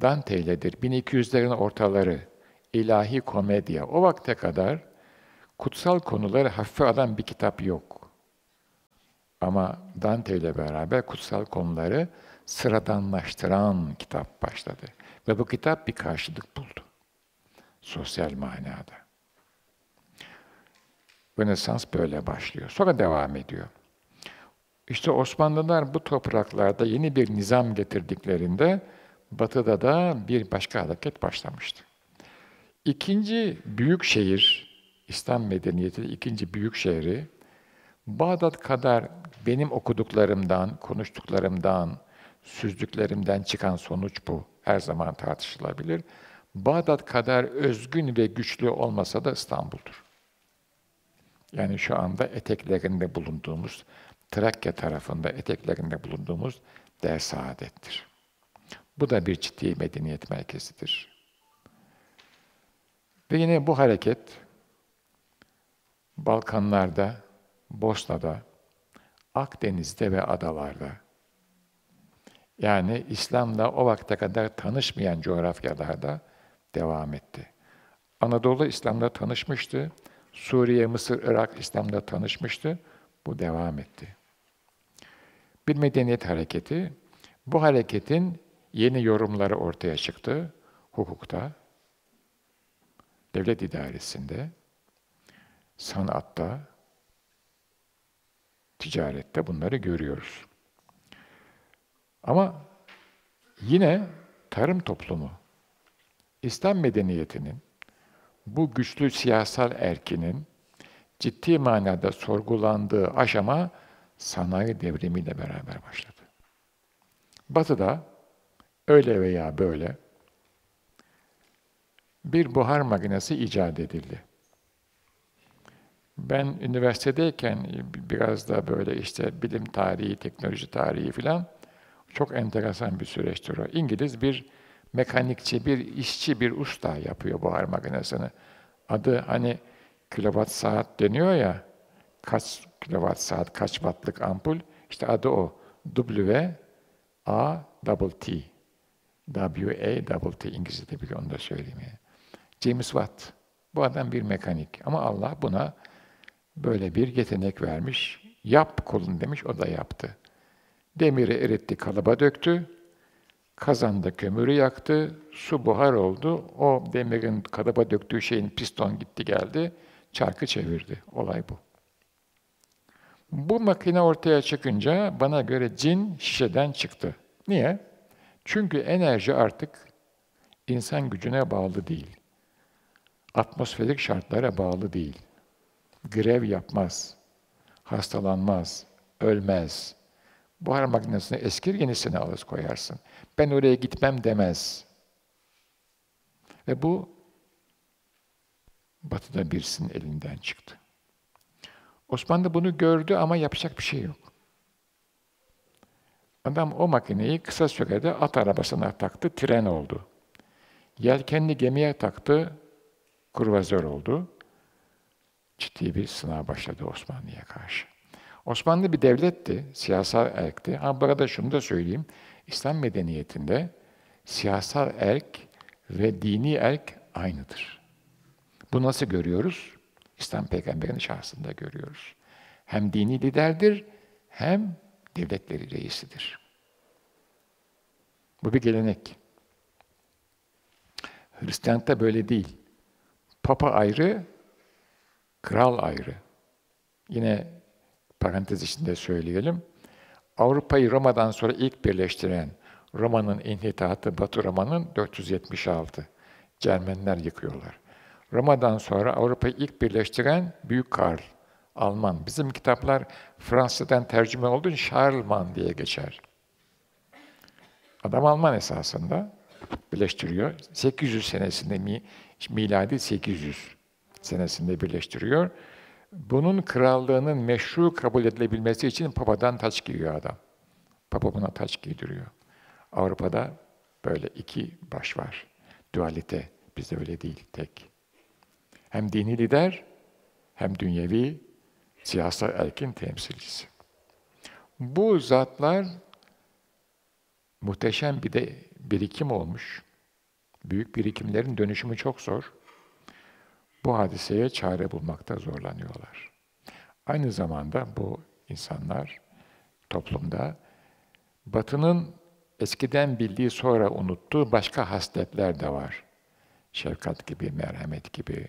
B: Dante iledir. 1200'lerin ortaları. İlahi komedya. O vakte kadar kutsal konuları hafife alan bir kitap yok. Ama Dante ile beraber kutsal konuları sıradanlaştıran kitap başladı. Ve bu kitap bir karşılık buldu. Sosyal manada. Rönesans böyle başlıyor. Sonra devam ediyor. İşte Osmanlılar bu topraklarda yeni bir nizam getirdiklerinde Batı'da da bir başka hareket başlamıştı. İkinci büyük şehir, İslam medeniyeti ikinci büyük şehri, Bağdat kadar benim okuduklarımdan, konuştuklarımdan, süzdüklerimden çıkan sonuç bu. Her zaman tartışılabilir. Bağdat kadar özgün ve güçlü olmasa da İstanbul'dur. Yani şu anda eteklerinde bulunduğumuz, Trakya tarafında eteklerinde bulunduğumuz Der Saadet'tir. Bu da bir ciddi medeniyet merkezidir. Ve yine bu hareket Balkanlarda, Bosna'da, Akdeniz'de ve adalarda yani İslam'la o vakte kadar tanışmayan coğrafyalarda devam etti. Anadolu İslam'la tanışmıştı. Suriye, Mısır, Irak İslam'la tanışmıştı. Bu devam etti. Bir medeniyet hareketi. Bu hareketin yeni yorumları ortaya çıktı. Hukukta, devlet idaresinde, sanatta, ticarette bunları görüyoruz. Ama yine tarım toplumu, İslam medeniyetinin bu güçlü siyasal erkinin ciddi manada sorgulandığı aşama sanayi devrimiyle beraber başladı. Batı'da öyle veya böyle bir buhar makinesi icat edildi. Ben üniversitedeyken biraz da böyle işte bilim tarihi, teknoloji tarihi filan çok enteresan bir süreçtir o. İngiliz bir mekanikçi, bir işçi, bir usta yapıyor buhar makinesini. Adı hani kilowatt saat deniyor ya, kaç kilowatt saat, kaç wattlık ampul, işte adı o. W A double T. W A double T İngilizce'de biliyor, onu da söyleyeyim yani. James Watt. Bu adam bir mekanik. Ama Allah buna böyle bir yetenek vermiş. Yap kulun demiş, o da yaptı. Demiri eritti, kalıba döktü. Kazanda kömürü yaktı, su buhar oldu. O demirin kalıba döktüğü şeyin piston gitti geldi, çarkı çevirdi. Olay bu. Bu makine ortaya çıkınca bana göre cin şişeden çıktı. Niye? Çünkü enerji artık insan gücüne bağlı değil. Atmosferik şartlara bağlı değil. Grev yapmaz, hastalanmaz, ölmez, Buhar makinesini eskir yenisini alır koyarsın. Ben oraya gitmem demez. Ve bu batıda birisinin elinden çıktı. Osmanlı bunu gördü ama yapacak bir şey yok. Adam o makineyi kısa sürede at arabasına taktı, tren oldu. Yelkenli gemiye taktı, kurvazör oldu. Ciddi bir sınav başladı Osmanlı'ya karşı. Osmanlı bir devletti, siyasal erkti. Ama burada şunu da söyleyeyim. İslam medeniyetinde siyasal erk ve dini erk aynıdır. Bu nasıl görüyoruz? İslam peygamberinin şahsında görüyoruz. Hem dini liderdir, hem devletleri reisidir. Bu bir gelenek. Hristiyanlıkta böyle değil. Papa ayrı, kral ayrı. Yine parantez içinde söyleyelim. Avrupa'yı Roma'dan sonra ilk birleştiren Roma'nın inhitatı Batı Roma'nın 476. Cermenler yıkıyorlar. Roma'dan sonra Avrupa'yı ilk birleştiren Büyük Karl, Alman. Bizim kitaplar Fransızdan tercüme olduğu için Charlemagne diye geçer. Adam Alman esasında birleştiriyor. 800 senesinde miladi 800 senesinde birleştiriyor. Bunun krallığının meşru kabul edilebilmesi için papadan taç giyiyor adam. Papa buna taç giydiriyor. Avrupa'da böyle iki baş var. Dualite. Bizde öyle değil, tek. Hem dini lider, hem dünyevi siyasal erkin temsilcisi. Bu zatlar muhteşem bir de birikim olmuş. Büyük birikimlerin dönüşümü çok zor. Bu hadiseye çare bulmakta zorlanıyorlar. Aynı zamanda bu insanlar toplumda Batı'nın eskiden bildiği sonra unuttuğu başka hasletler de var. Şefkat gibi, merhamet gibi.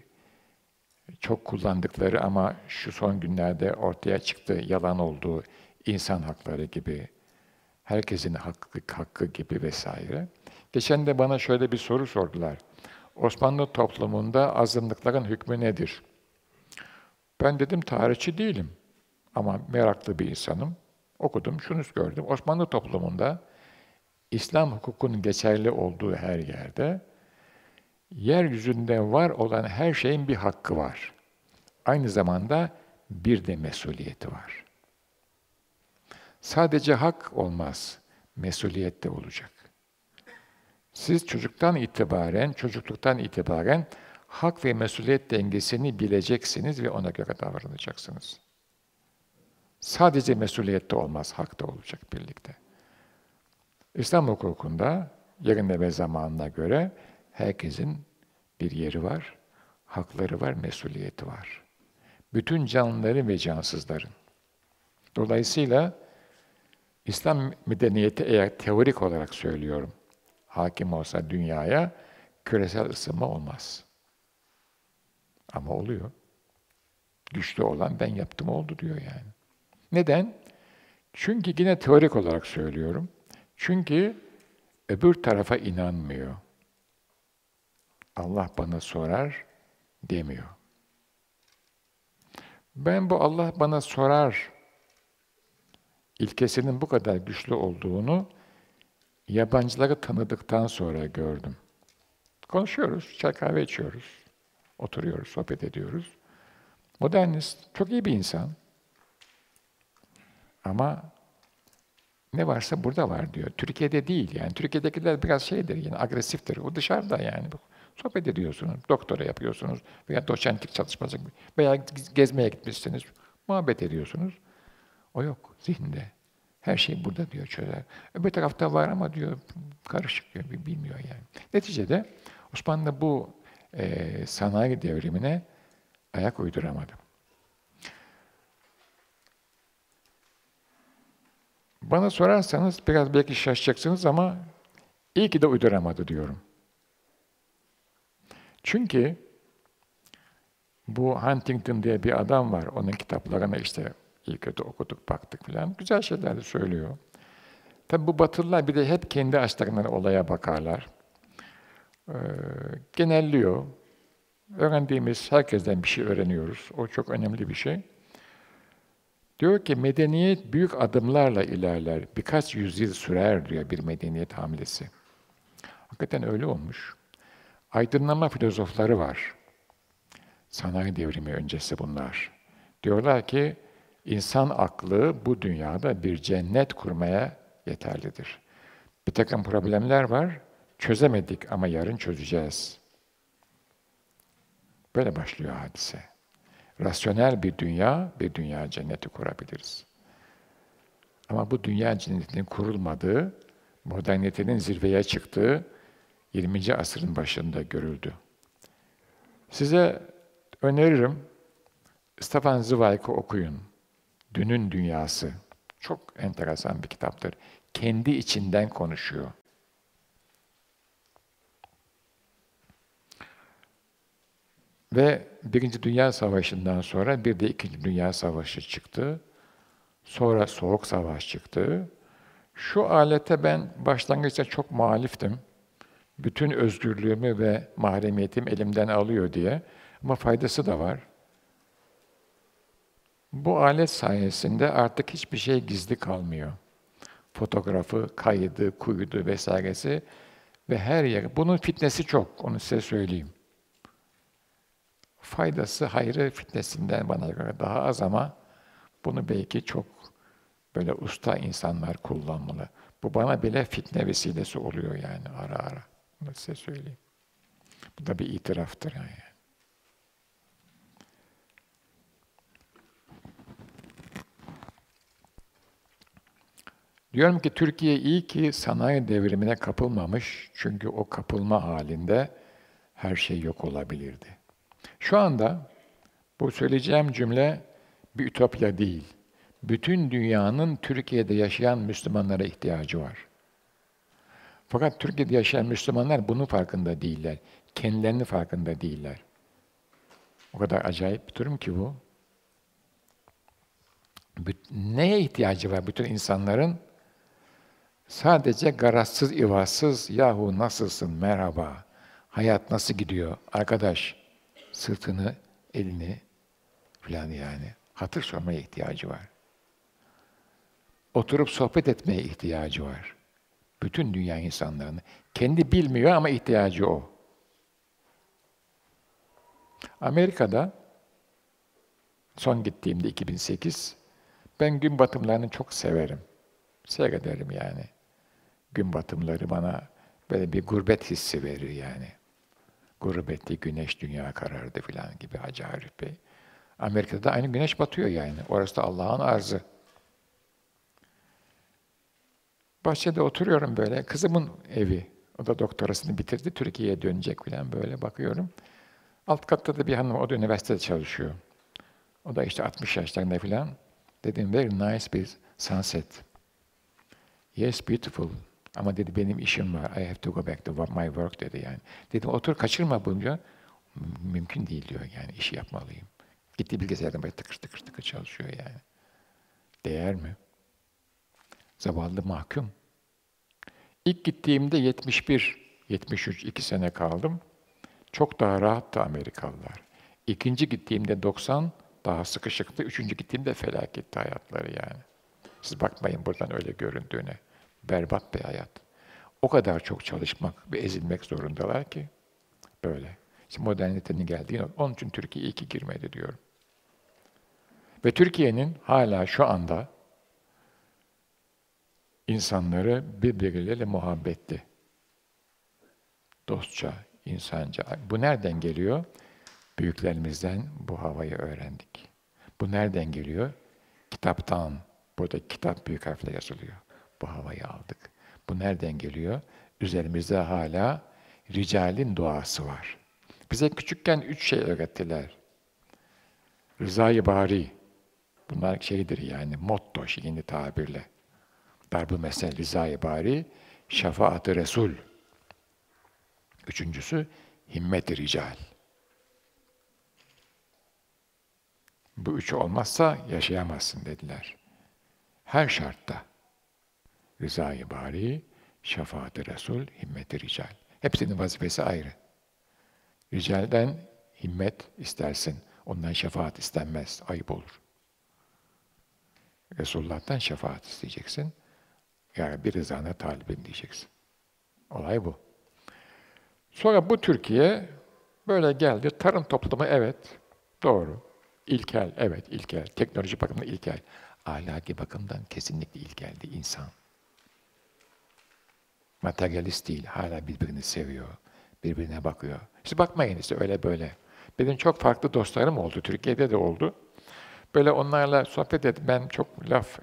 B: Çok kullandıkları ama şu son günlerde ortaya çıktı yalan olduğu insan hakları gibi, herkesin hakkı, hakkı gibi vesaire. Geçen de bana şöyle bir soru sordular. Osmanlı toplumunda azınlıkların hükmü nedir? Ben dedim tarihçi değilim ama meraklı bir insanım. Okudum, şunu gördüm. Osmanlı toplumunda İslam hukukunun geçerli olduğu her yerde yeryüzünde var olan her şeyin bir hakkı var. Aynı zamanda bir de mesuliyeti var. Sadece hak olmaz, mesuliyet de olacak. Siz çocuktan itibaren, çocukluktan itibaren hak ve mesuliyet dengesini bileceksiniz ve ona göre davranacaksınız. Sadece mesuliyette olmaz, hak da olacak birlikte. İslam hukukunda yerine ve zamanına göre herkesin bir yeri var, hakları var, mesuliyeti var. Bütün canlıların ve cansızların. Dolayısıyla İslam medeniyeti eğer teorik olarak söylüyorum, hakim olsa dünyaya küresel ısınma olmaz. Ama oluyor. Güçlü olan ben yaptım oldu diyor yani. Neden? Çünkü yine teorik olarak söylüyorum. Çünkü öbür tarafa inanmıyor. Allah bana sorar demiyor. Ben bu Allah bana sorar ilkesinin bu kadar güçlü olduğunu yabancıları tanıdıktan sonra gördüm. Konuşuyoruz, çay kahve içiyoruz, oturuyoruz, sohbet ediyoruz. Modernist, çok iyi bir insan. Ama ne varsa burada var diyor. Türkiye'de değil yani. Türkiye'dekiler biraz şeydir yani agresiftir. O dışarıda yani. Sohbet ediyorsunuz, doktora yapıyorsunuz veya doçentlik çalışması veya gezmeye gitmişsiniz, muhabbet ediyorsunuz. O yok zihinde. Her şey burada diyor çözer. Öbür tarafta var ama diyor karışık diyor, bilmiyor yani. Neticede Osmanlı bu e, sanayi devrimine ayak uyduramadı. Bana sorarsanız biraz belki şaşacaksınız ama iyi ki de uyduramadı diyorum. Çünkü bu Huntington diye bir adam var. Onun kitaplarına işte iyi kötü okuduk, baktık filan. Güzel şeyler de söylüyor. Tabi bu Batılılar bir de hep kendi açlarından olaya bakarlar. Ee, genelliyor. Öğrendiğimiz herkesten bir şey öğreniyoruz. O çok önemli bir şey. Diyor ki medeniyet büyük adımlarla ilerler. Birkaç yüzyıl sürer diyor bir medeniyet hamlesi. Hakikaten öyle olmuş. Aydınlanma filozofları var. Sanayi devrimi öncesi bunlar. Diyorlar ki insan aklı bu dünyada bir cennet kurmaya yeterlidir. Bir takım problemler var, çözemedik ama yarın çözeceğiz. Böyle başlıyor hadise. Rasyonel bir dünya, bir dünya cenneti kurabiliriz. Ama bu dünya cennetinin kurulmadığı, modernitenin zirveye çıktığı 20. asırın başında görüldü. Size öneririm, Stefan Zweig'i okuyun. Dünün Dünyası. Çok enteresan bir kitaptır. Kendi içinden konuşuyor. Ve Birinci Dünya Savaşı'ndan sonra bir de İkinci Dünya Savaşı çıktı. Sonra Soğuk Savaş çıktı. Şu alete ben başlangıçta çok muhaliftim. Bütün özgürlüğümü ve mahremiyetim elimden alıyor diye. Ama faydası da var. Bu alet sayesinde artık hiçbir şey gizli kalmıyor. Fotoğrafı, kaydı, kuydu vesairesi ve her yer. Bunun fitnesi çok, onu size söyleyeyim. Faydası hayrı fitnesinden bana göre daha az ama bunu belki çok böyle usta insanlar kullanmalı. Bu bana bile fitne vesilesi oluyor yani ara ara. Bunu size söyleyeyim. Bu da bir itiraftır yani. Diyorum ki Türkiye iyi ki sanayi devrimine kapılmamış. Çünkü o kapılma halinde her şey yok olabilirdi. Şu anda bu söyleyeceğim cümle bir ütopya değil. Bütün dünyanın Türkiye'de yaşayan Müslümanlara ihtiyacı var. Fakat Türkiye'de yaşayan Müslümanlar bunun farkında değiller. Kendilerini farkında değiller. O kadar acayip bir durum ki bu. Neye ihtiyacı var bütün insanların? Sadece garazsız, ivazsız, yahu nasılsın, merhaba, hayat nasıl gidiyor, arkadaş, sırtını, elini filan yani. Hatır sormaya ihtiyacı var. Oturup sohbet etmeye ihtiyacı var. Bütün dünya insanlarını. Kendi bilmiyor ama ihtiyacı o. Amerika'da son gittiğimde 2008 ben gün batımlarını çok severim. Seyrederim yani. Gün batımları bana böyle bir gurbet hissi verir yani. Gurbetli güneş dünya karardı filan gibi Hacı Arif. Amerika'da aynı güneş batıyor yani. Orası da Allah'ın arzı. Bahçede oturuyorum böyle. Kızımın evi. O da doktorasını bitirdi. Türkiye'ye dönecek falan böyle bakıyorum. Alt katta da bir hanım, o da üniversitede çalışıyor. O da işte 60 yaşlarında falan. Dedim, very nice bir sunset. Yes, beautiful. Ama dedi benim işim var. I have to go back to my work dedi yani. Dedim otur kaçırma bunca. Mümkün değil diyor yani işi yapmalıyım. Gitti bilgisayardan böyle tıkır tıkır tıkır çalışıyor yani. Değer mi? Zavallı mahkum. İlk gittiğimde 71, 73, iki sene kaldım. Çok daha rahattı Amerikalılar. İkinci gittiğimde 90, daha sıkışıktı. Üçüncü gittiğimde felaketti hayatları yani. Siz bakmayın buradan öyle göründüğüne. Berbat bir hayat. O kadar çok çalışmak ve ezilmek zorundalar ki böyle. İşte modernitenin geldiği Onun için Türkiye iyi ki girmedi diyorum. Ve Türkiye'nin hala şu anda insanları birbirleriyle muhabbetli. Dostça, insanca. Bu nereden geliyor? Büyüklerimizden bu havayı öğrendik. Bu nereden geliyor? Kitaptan. Burada kitap büyük harfle yazılıyor. Bu havayı aldık. Bu nereden geliyor? Üzerimizde hala ricalin duası var. Bize küçükken üç şey öğrettiler. Rızayı bari. Bunlar şeydir yani motto yeni tabirle. Darbu mesel rızayı bari, şefaat-ı Resul. Üçüncüsü himmet-i rical. Bu üçü olmazsa yaşayamazsın dediler. Her şartta. Rızayı bari, şefaat-ı Resul, himmet-i rical. Hepsinin vazifesi ayrı. Ricalden himmet istersin. Ondan şefaat istenmez. Ayıp olur. Resulullah'tan şefaat isteyeceksin. Yani bir rızana talibim diyeceksin. Olay bu. Sonra bu Türkiye böyle geldi. Tarım toplumu evet, doğru. İlkel, evet ilkel. Teknoloji bakımından ilkel. Ahlaki bakımdan kesinlikle ilkeldi insan. Materyalist değil, hala birbirini seviyor, birbirine bakıyor. İşte bakmayın işte öyle böyle. Benim çok farklı dostlarım oldu, Türkiye'de de oldu. Böyle onlarla sohbet ettim. Ben çok laf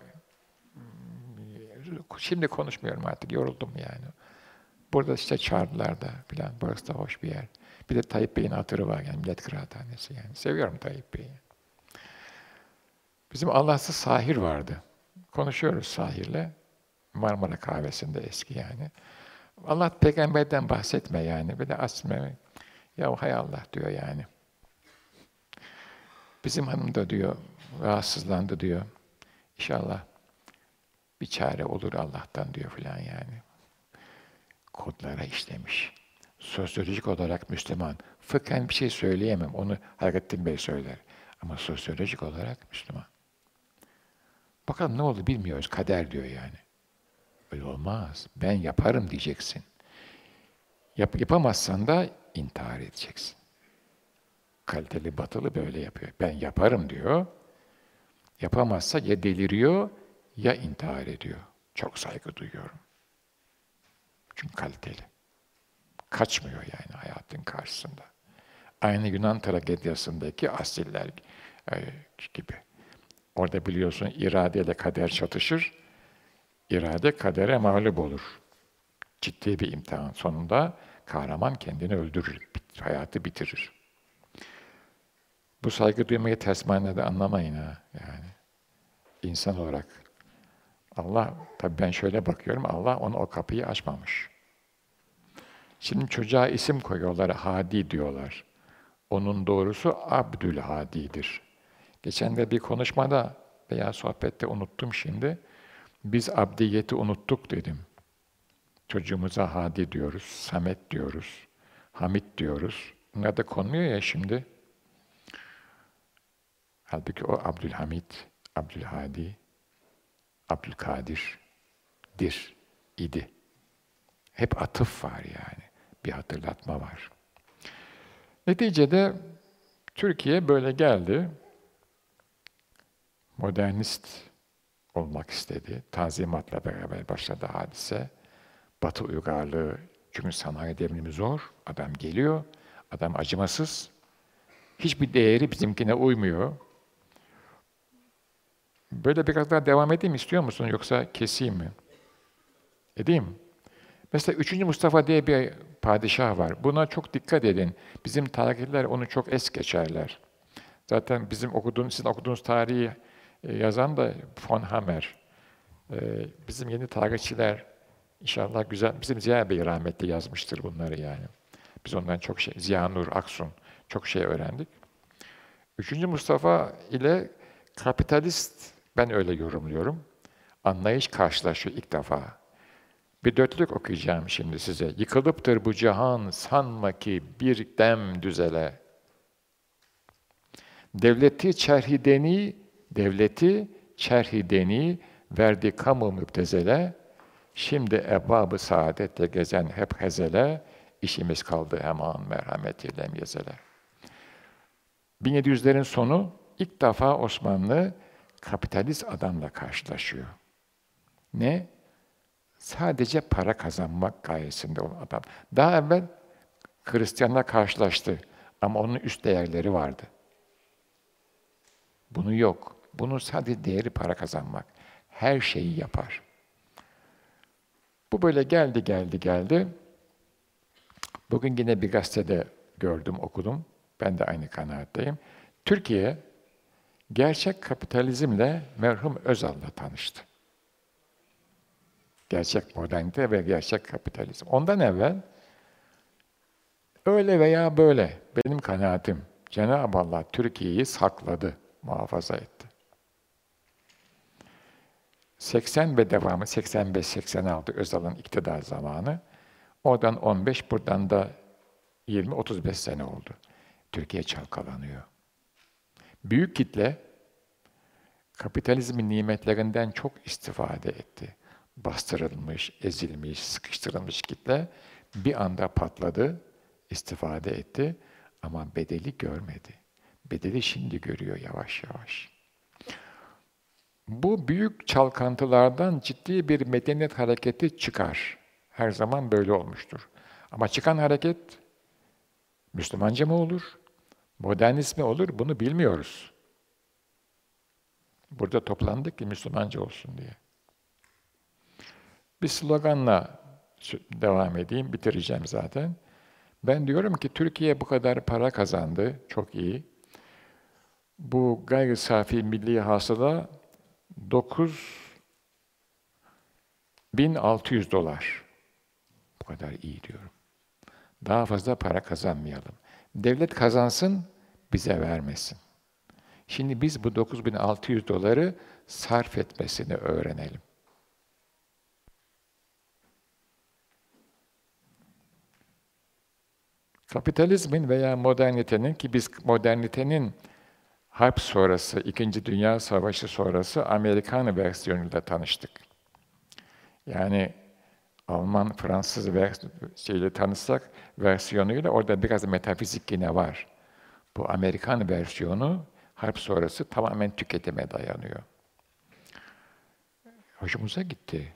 B: Şimdi konuşmuyorum artık, yoruldum yani. Burada işte çağırdılar da filan, burası da hoş bir yer. Bir de Tayyip Bey'in hatırı var yani millet kıraathanesi yani. Seviyorum Tayyip Bey'i. Bizim Allahsız sahir vardı. Konuşuyoruz sahirle. Marmara kahvesinde eski yani. Allah peygamberden bahsetme yani. Bir de asme. Ya hay Allah diyor yani. Bizim hanım da diyor, rahatsızlandı diyor. İnşallah bir çare olur Allah'tan diyor filan yani. Kodlara işlemiş. Sosyolojik olarak Müslüman. Fıkhen bir şey söyleyemem. Onu Hayrettin Bey söyler. Ama sosyolojik olarak Müslüman. Bakalım ne oldu bilmiyoruz. Kader diyor yani. Öyle olmaz. Ben yaparım diyeceksin. Yap, yapamazsan da intihar edeceksin. Kaliteli batılı böyle yapıyor. Ben yaparım diyor. Yapamazsa ya deliriyor ya intihar ediyor. Çok saygı duyuyorum. Çünkü kaliteli. Kaçmıyor yani hayatın karşısında. Aynı Yunan tragediyasındaki asiller e, gibi. Orada biliyorsun iradeyle kader çatışır. İrade kadere mağlup olur. Ciddi bir imtihan sonunda kahraman kendini öldürür, hayatı bitirir. Bu saygı duymayı ters manada anlamayın ha yani. insan olarak. Allah, tabii ben şöyle bakıyorum, Allah ona o kapıyı açmamış. Şimdi çocuğa isim koyuyorlar, Hadi diyorlar. Onun doğrusu Abdülhadi'dir. Geçen de bir konuşmada veya sohbette unuttum şimdi. Biz abdiyeti unuttuk dedim. Çocuğumuza Hadi diyoruz, Samet diyoruz, Hamit diyoruz. Bunlar da konmuyor ya şimdi. Halbuki o Abdülhamit, Abdülhadi, Abdülkadir, dir, idi. Hep atıf var yani. Bir hatırlatma var. Neticede Türkiye böyle geldi. Modernist olmak istedi. Tanzimatla beraber başladı hadise. Batı uygarlığı, çünkü sanayi devrimi zor. Adam geliyor, adam acımasız. Hiçbir değeri bizimkine uymuyor. Böyle biraz daha devam edeyim istiyor musun yoksa keseyim mi? Edeyim. Mesela 3. Mustafa diye bir padişah var. Buna çok dikkat edin. Bizim tarihler onu çok es geçerler. Zaten bizim okuduğunuz, sizin okuduğunuz tarihi yazan da von Hammer. E, bizim yeni tarihçiler inşallah güzel, bizim Ziya Bey rahmetli yazmıştır bunları yani. Biz ondan çok şey, Ziya Nur Aksun çok şey öğrendik. Üçüncü Mustafa ile kapitalist, ben öyle yorumluyorum, anlayış karşılaşıyor ilk defa. Bir dörtlük okuyacağım şimdi size. Yıkılıptır bu cihan, sanma ki bir dem düzele. Devleti çerhideni, devleti çerhideni verdi kamu müptezele. Şimdi ebabı saadette gezen hep hezele, işimiz kaldı hemen merhametiyle yezele. 1700'lerin sonu ilk defa Osmanlı kapitalist adamla karşılaşıyor. Ne? Sadece para kazanmak gayesinde olan adam. Daha evvel Hristiyanla karşılaştı ama onun üst değerleri vardı. Bunu yok. Bunun sadece değeri para kazanmak. Her şeyi yapar. Bu böyle geldi, geldi, geldi. Bugün yine bir gazetede gördüm, okudum. Ben de aynı kanaatteyim. Türkiye gerçek kapitalizmle merhum Özal'la tanıştı. Gerçek modernite ve gerçek kapitalizm. Ondan evvel öyle veya böyle benim kanaatim Cenab-ı Allah Türkiye'yi sakladı, muhafaza etti. 80 ve devamı 85-86 Özal'ın iktidar zamanı. Oradan 15, buradan da 20-35 sene oldu. Türkiye çalkalanıyor. Büyük kitle kapitalizmin nimetlerinden çok istifade etti. Bastırılmış, ezilmiş, sıkıştırılmış kitle bir anda patladı, istifade etti ama bedeli görmedi. Bedeli şimdi görüyor yavaş yavaş. Bu büyük çalkantılardan ciddi bir medeniyet hareketi çıkar. Her zaman böyle olmuştur. Ama çıkan hareket Müslümanca mı olur, modernist mi olur bunu bilmiyoruz. Burada toplandık ki Müslümanca olsun diye. Bir sloganla devam edeyim, bitireceğim zaten. Ben diyorum ki Türkiye bu kadar para kazandı, çok iyi. Bu gayri safi milli hasıla 9600 dolar. Bu kadar iyi diyorum. Daha fazla para kazanmayalım. Devlet kazansın, bize vermesin. Şimdi biz bu 9600 doları sarf etmesini öğrenelim. Kapitalizmin veya modernitenin ki biz modernitenin harp sonrası, İkinci Dünya Savaşı sonrası Amerikan versiyonuyla tanıştık. Yani Alman, Fransız şeyle tanışsak versiyonuyla orada biraz metafizik yine var. Bu Amerikan versiyonu harp sonrası tamamen tüketime dayanıyor. Hoşumuza gitti.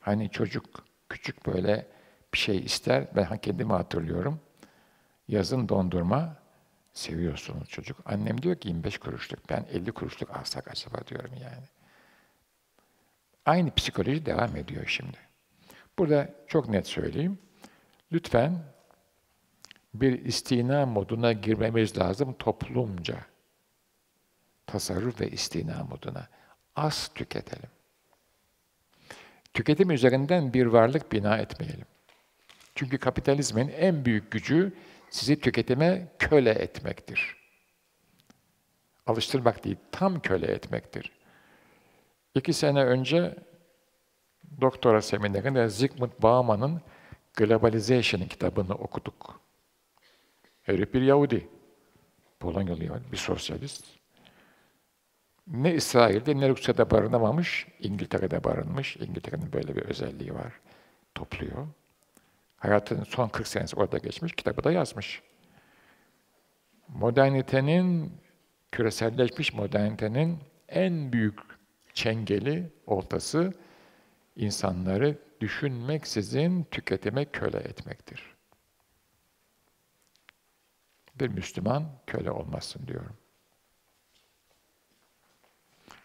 B: Hani çocuk küçük böyle bir şey ister, ben kendimi hatırlıyorum. Yazın dondurma, seviyorsunuz çocuk. Annem diyor ki 25 kuruşluk, ben 50 kuruşluk alsak acaba diyorum yani. Aynı psikoloji devam ediyor şimdi. Burada çok net söyleyeyim. Lütfen bir istina moduna girmemiz lazım toplumca. Tasarruf ve istina moduna. Az tüketelim. Tüketim üzerinden bir varlık bina etmeyelim. Çünkü kapitalizmin en büyük gücü sizi tüketime köle etmektir. Alıştırmak değil, tam köle etmektir. İki sene önce doktora seminerinde Zygmunt Bauman'ın Globalization kitabını okuduk. Herif bir Yahudi. Polonyalı bir sosyalist. Ne İsrail'de ne Rusya'da barınamamış, İngiltere'de barınmış. İngiltere'nin böyle bir özelliği var. Topluyor. Hayatının son 40 senesi orada geçmiş, kitabı da yazmış. Modernitenin, küreselleşmiş modernitenin en büyük çengeli, oltası insanları düşünmeksizin tüketime köle etmektir. Bir Müslüman köle olmasın diyorum.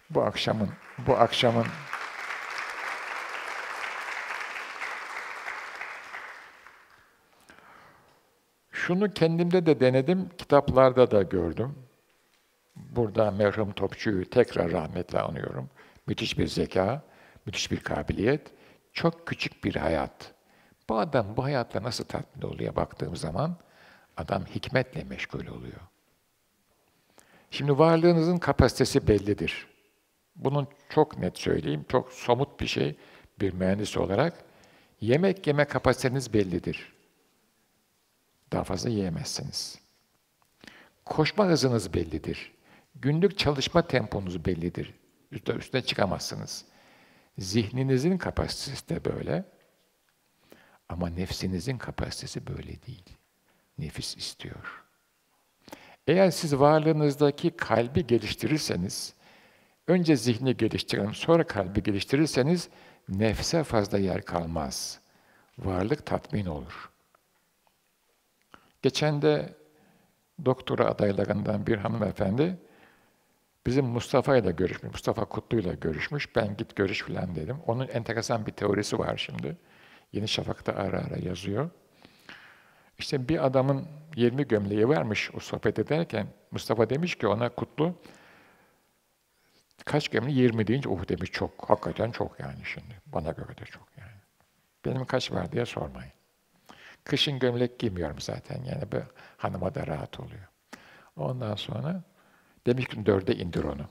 B: Bu akşamın bu akşamın Şunu kendimde de denedim, kitaplarda da gördüm. Burada merhum Topçu'yu tekrar rahmetle anıyorum. Müthiş bir zeka, müthiş bir kabiliyet, çok küçük bir hayat. Bu adam bu hayatta nasıl tatmin oluyor baktığım zaman adam hikmetle meşgul oluyor. Şimdi varlığınızın kapasitesi bellidir. Bunun çok net söyleyeyim, çok somut bir şey bir mühendis olarak. Yemek yeme kapasiteniz bellidir. Daha fazla yiyemezsiniz. Koşma hızınız bellidir. Günlük çalışma temponuz bellidir. Üstüne, üstüne çıkamazsınız. Zihninizin kapasitesi de böyle. Ama nefsinizin kapasitesi böyle değil. Nefis istiyor. Eğer siz varlığınızdaki kalbi geliştirirseniz, önce zihni geliştirelim, sonra kalbi geliştirirseniz nefse fazla yer kalmaz. Varlık tatmin olur. Geçen de doktora adaylarından bir hanımefendi bizim Mustafa ile görüşmüş, Mustafa Kutlu ile görüşmüş. Ben git görüş filan dedim. Onun enteresan bir teorisi var şimdi. Yeni Şafak'ta ara ara yazıyor. İşte bir adamın 20 gömleği varmış o sohbet ederken Mustafa demiş ki ona Kutlu kaç gömleği? 20 deyince oh demiş çok. Hakikaten çok yani şimdi. Bana göre de çok yani. Benim kaç var diye sormayın. Kışın gömlek giymiyorum zaten yani bu hanıma da rahat oluyor. Ondan sonra demiş ki dörde indir onu.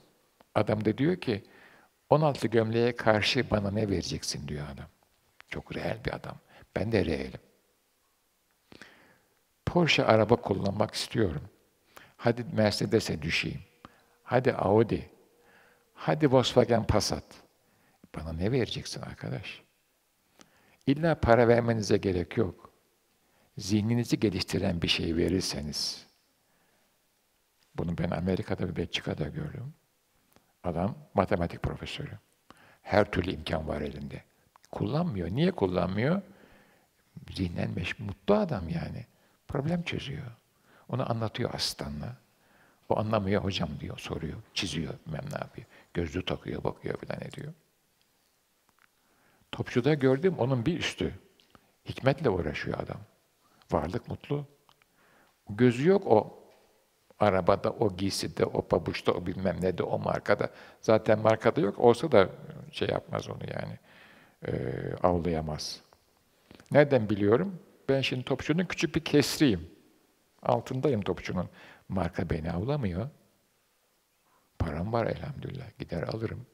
B: Adam da diyor ki 16 gömleğe karşı bana ne vereceksin diyor adam. Çok reel bir adam. Ben de reelim. Porsche araba kullanmak istiyorum. Hadi Mercedes'e düşeyim. Hadi Audi. Hadi Volkswagen Passat. Bana ne vereceksin arkadaş? İlla para vermenize gerek yok. Zihninizi geliştiren bir şey verirseniz, bunu ben Amerika'da ve Belçika'da gördüm. Adam matematik profesörü. Her türlü imkan var elinde. Kullanmıyor. Niye kullanmıyor? Zihnen mutlu adam yani. Problem çözüyor. Onu anlatıyor asistanla. O anlamıyor hocam diyor, soruyor, çiziyor, bilmem ne yapıyor. Gözlüğü takıyor, bakıyor filan ediyor. Topçuda gördüm onun bir üstü. Hikmetle uğraşıyor adam. Varlık mutlu. Gözü yok o arabada, o giyside, o pabuçta, o bilmem ne de, o markada. Zaten markada yok. Olsa da şey yapmaz onu yani. E, avlayamaz. Nereden biliyorum? Ben şimdi topçunun küçük bir kesriyim. Altındayım topçunun. Marka beni avlamıyor. Param var elhamdülillah. Gider alırım.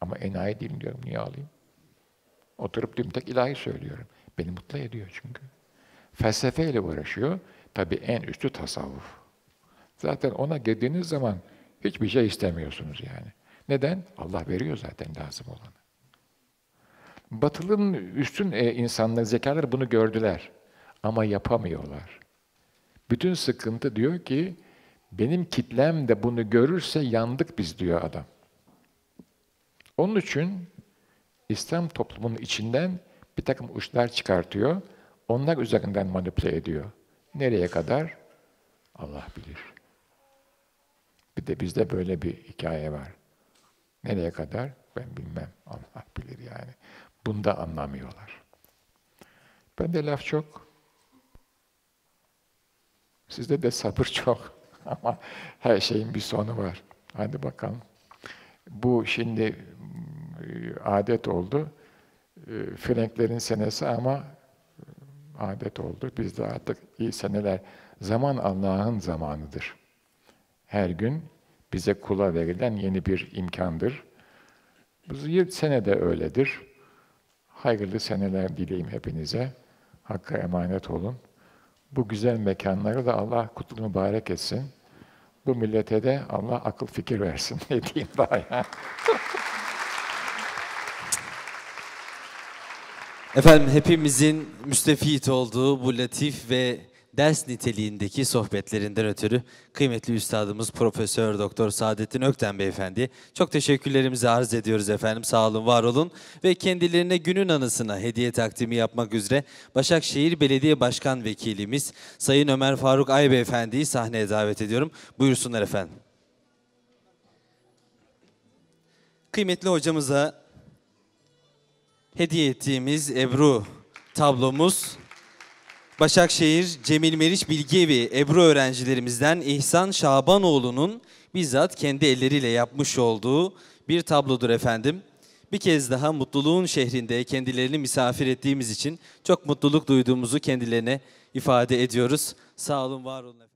B: Ama enayi değilim diyorum. Niye alayım? Oturup dümtek ilahi söylüyorum. Beni mutlu ediyor çünkü. Felsefeyle uğraşıyor. Tabi en üstü tasavvuf. Zaten ona girdiğiniz zaman hiçbir şey istemiyorsunuz yani. Neden? Allah veriyor zaten lazım olanı. Batılının üstün e, insanları, zekaları bunu gördüler. Ama yapamıyorlar. Bütün sıkıntı diyor ki, benim kitlem de bunu görürse yandık biz diyor adam. Onun için İslam toplumunun içinden bir takım uçlar çıkartıyor. Onlar üzerinden manipüle ediyor. Nereye kadar? Allah bilir. Bir de bizde böyle bir hikaye var. Nereye kadar? Ben bilmem. Allah bilir yani. Bunda anlamıyorlar. Bende laf çok. Sizde de sabır [laughs] çok. Ama her şeyin bir sonu var. Hadi bakalım. Bu şimdi e, adet oldu. Frenklerin senesi ama adet oldu. Biz de artık iyi seneler. Zaman Allah'ın zamanıdır. Her gün bize kula verilen yeni bir imkandır. Bu sene de öyledir. Hayırlı seneler dileyim hepinize. Hakka emanet olun. Bu güzel mekanları da Allah kutlu mübarek etsin. Bu millete de Allah akıl fikir versin. [laughs] Ne diyeyim daha ya?
A: Efendim hepimizin müstefit olduğu bu latif ve ders niteliğindeki sohbetlerinden ötürü kıymetli üstadımız Profesör Doktor Saadettin Ökten Beyefendi çok teşekkürlerimizi arz ediyoruz efendim. Sağ olun, var olun ve kendilerine günün anısına hediye takdimi yapmak üzere Başakşehir Belediye Başkan Vekilimiz Sayın Ömer Faruk Ay Beyefendi'yi sahneye davet ediyorum. Buyursunlar efendim. Kıymetli hocamıza hediye ettiğimiz Ebru tablomuz Başakşehir Cemil Meriç Bilgevi Ebru öğrencilerimizden İhsan Şabanoğlu'nun bizzat kendi elleriyle yapmış olduğu bir tablodur efendim. Bir kez daha mutluluğun şehrinde kendilerini misafir ettiğimiz için çok mutluluk duyduğumuzu kendilerine ifade ediyoruz. Sağ olun, var olun efendim.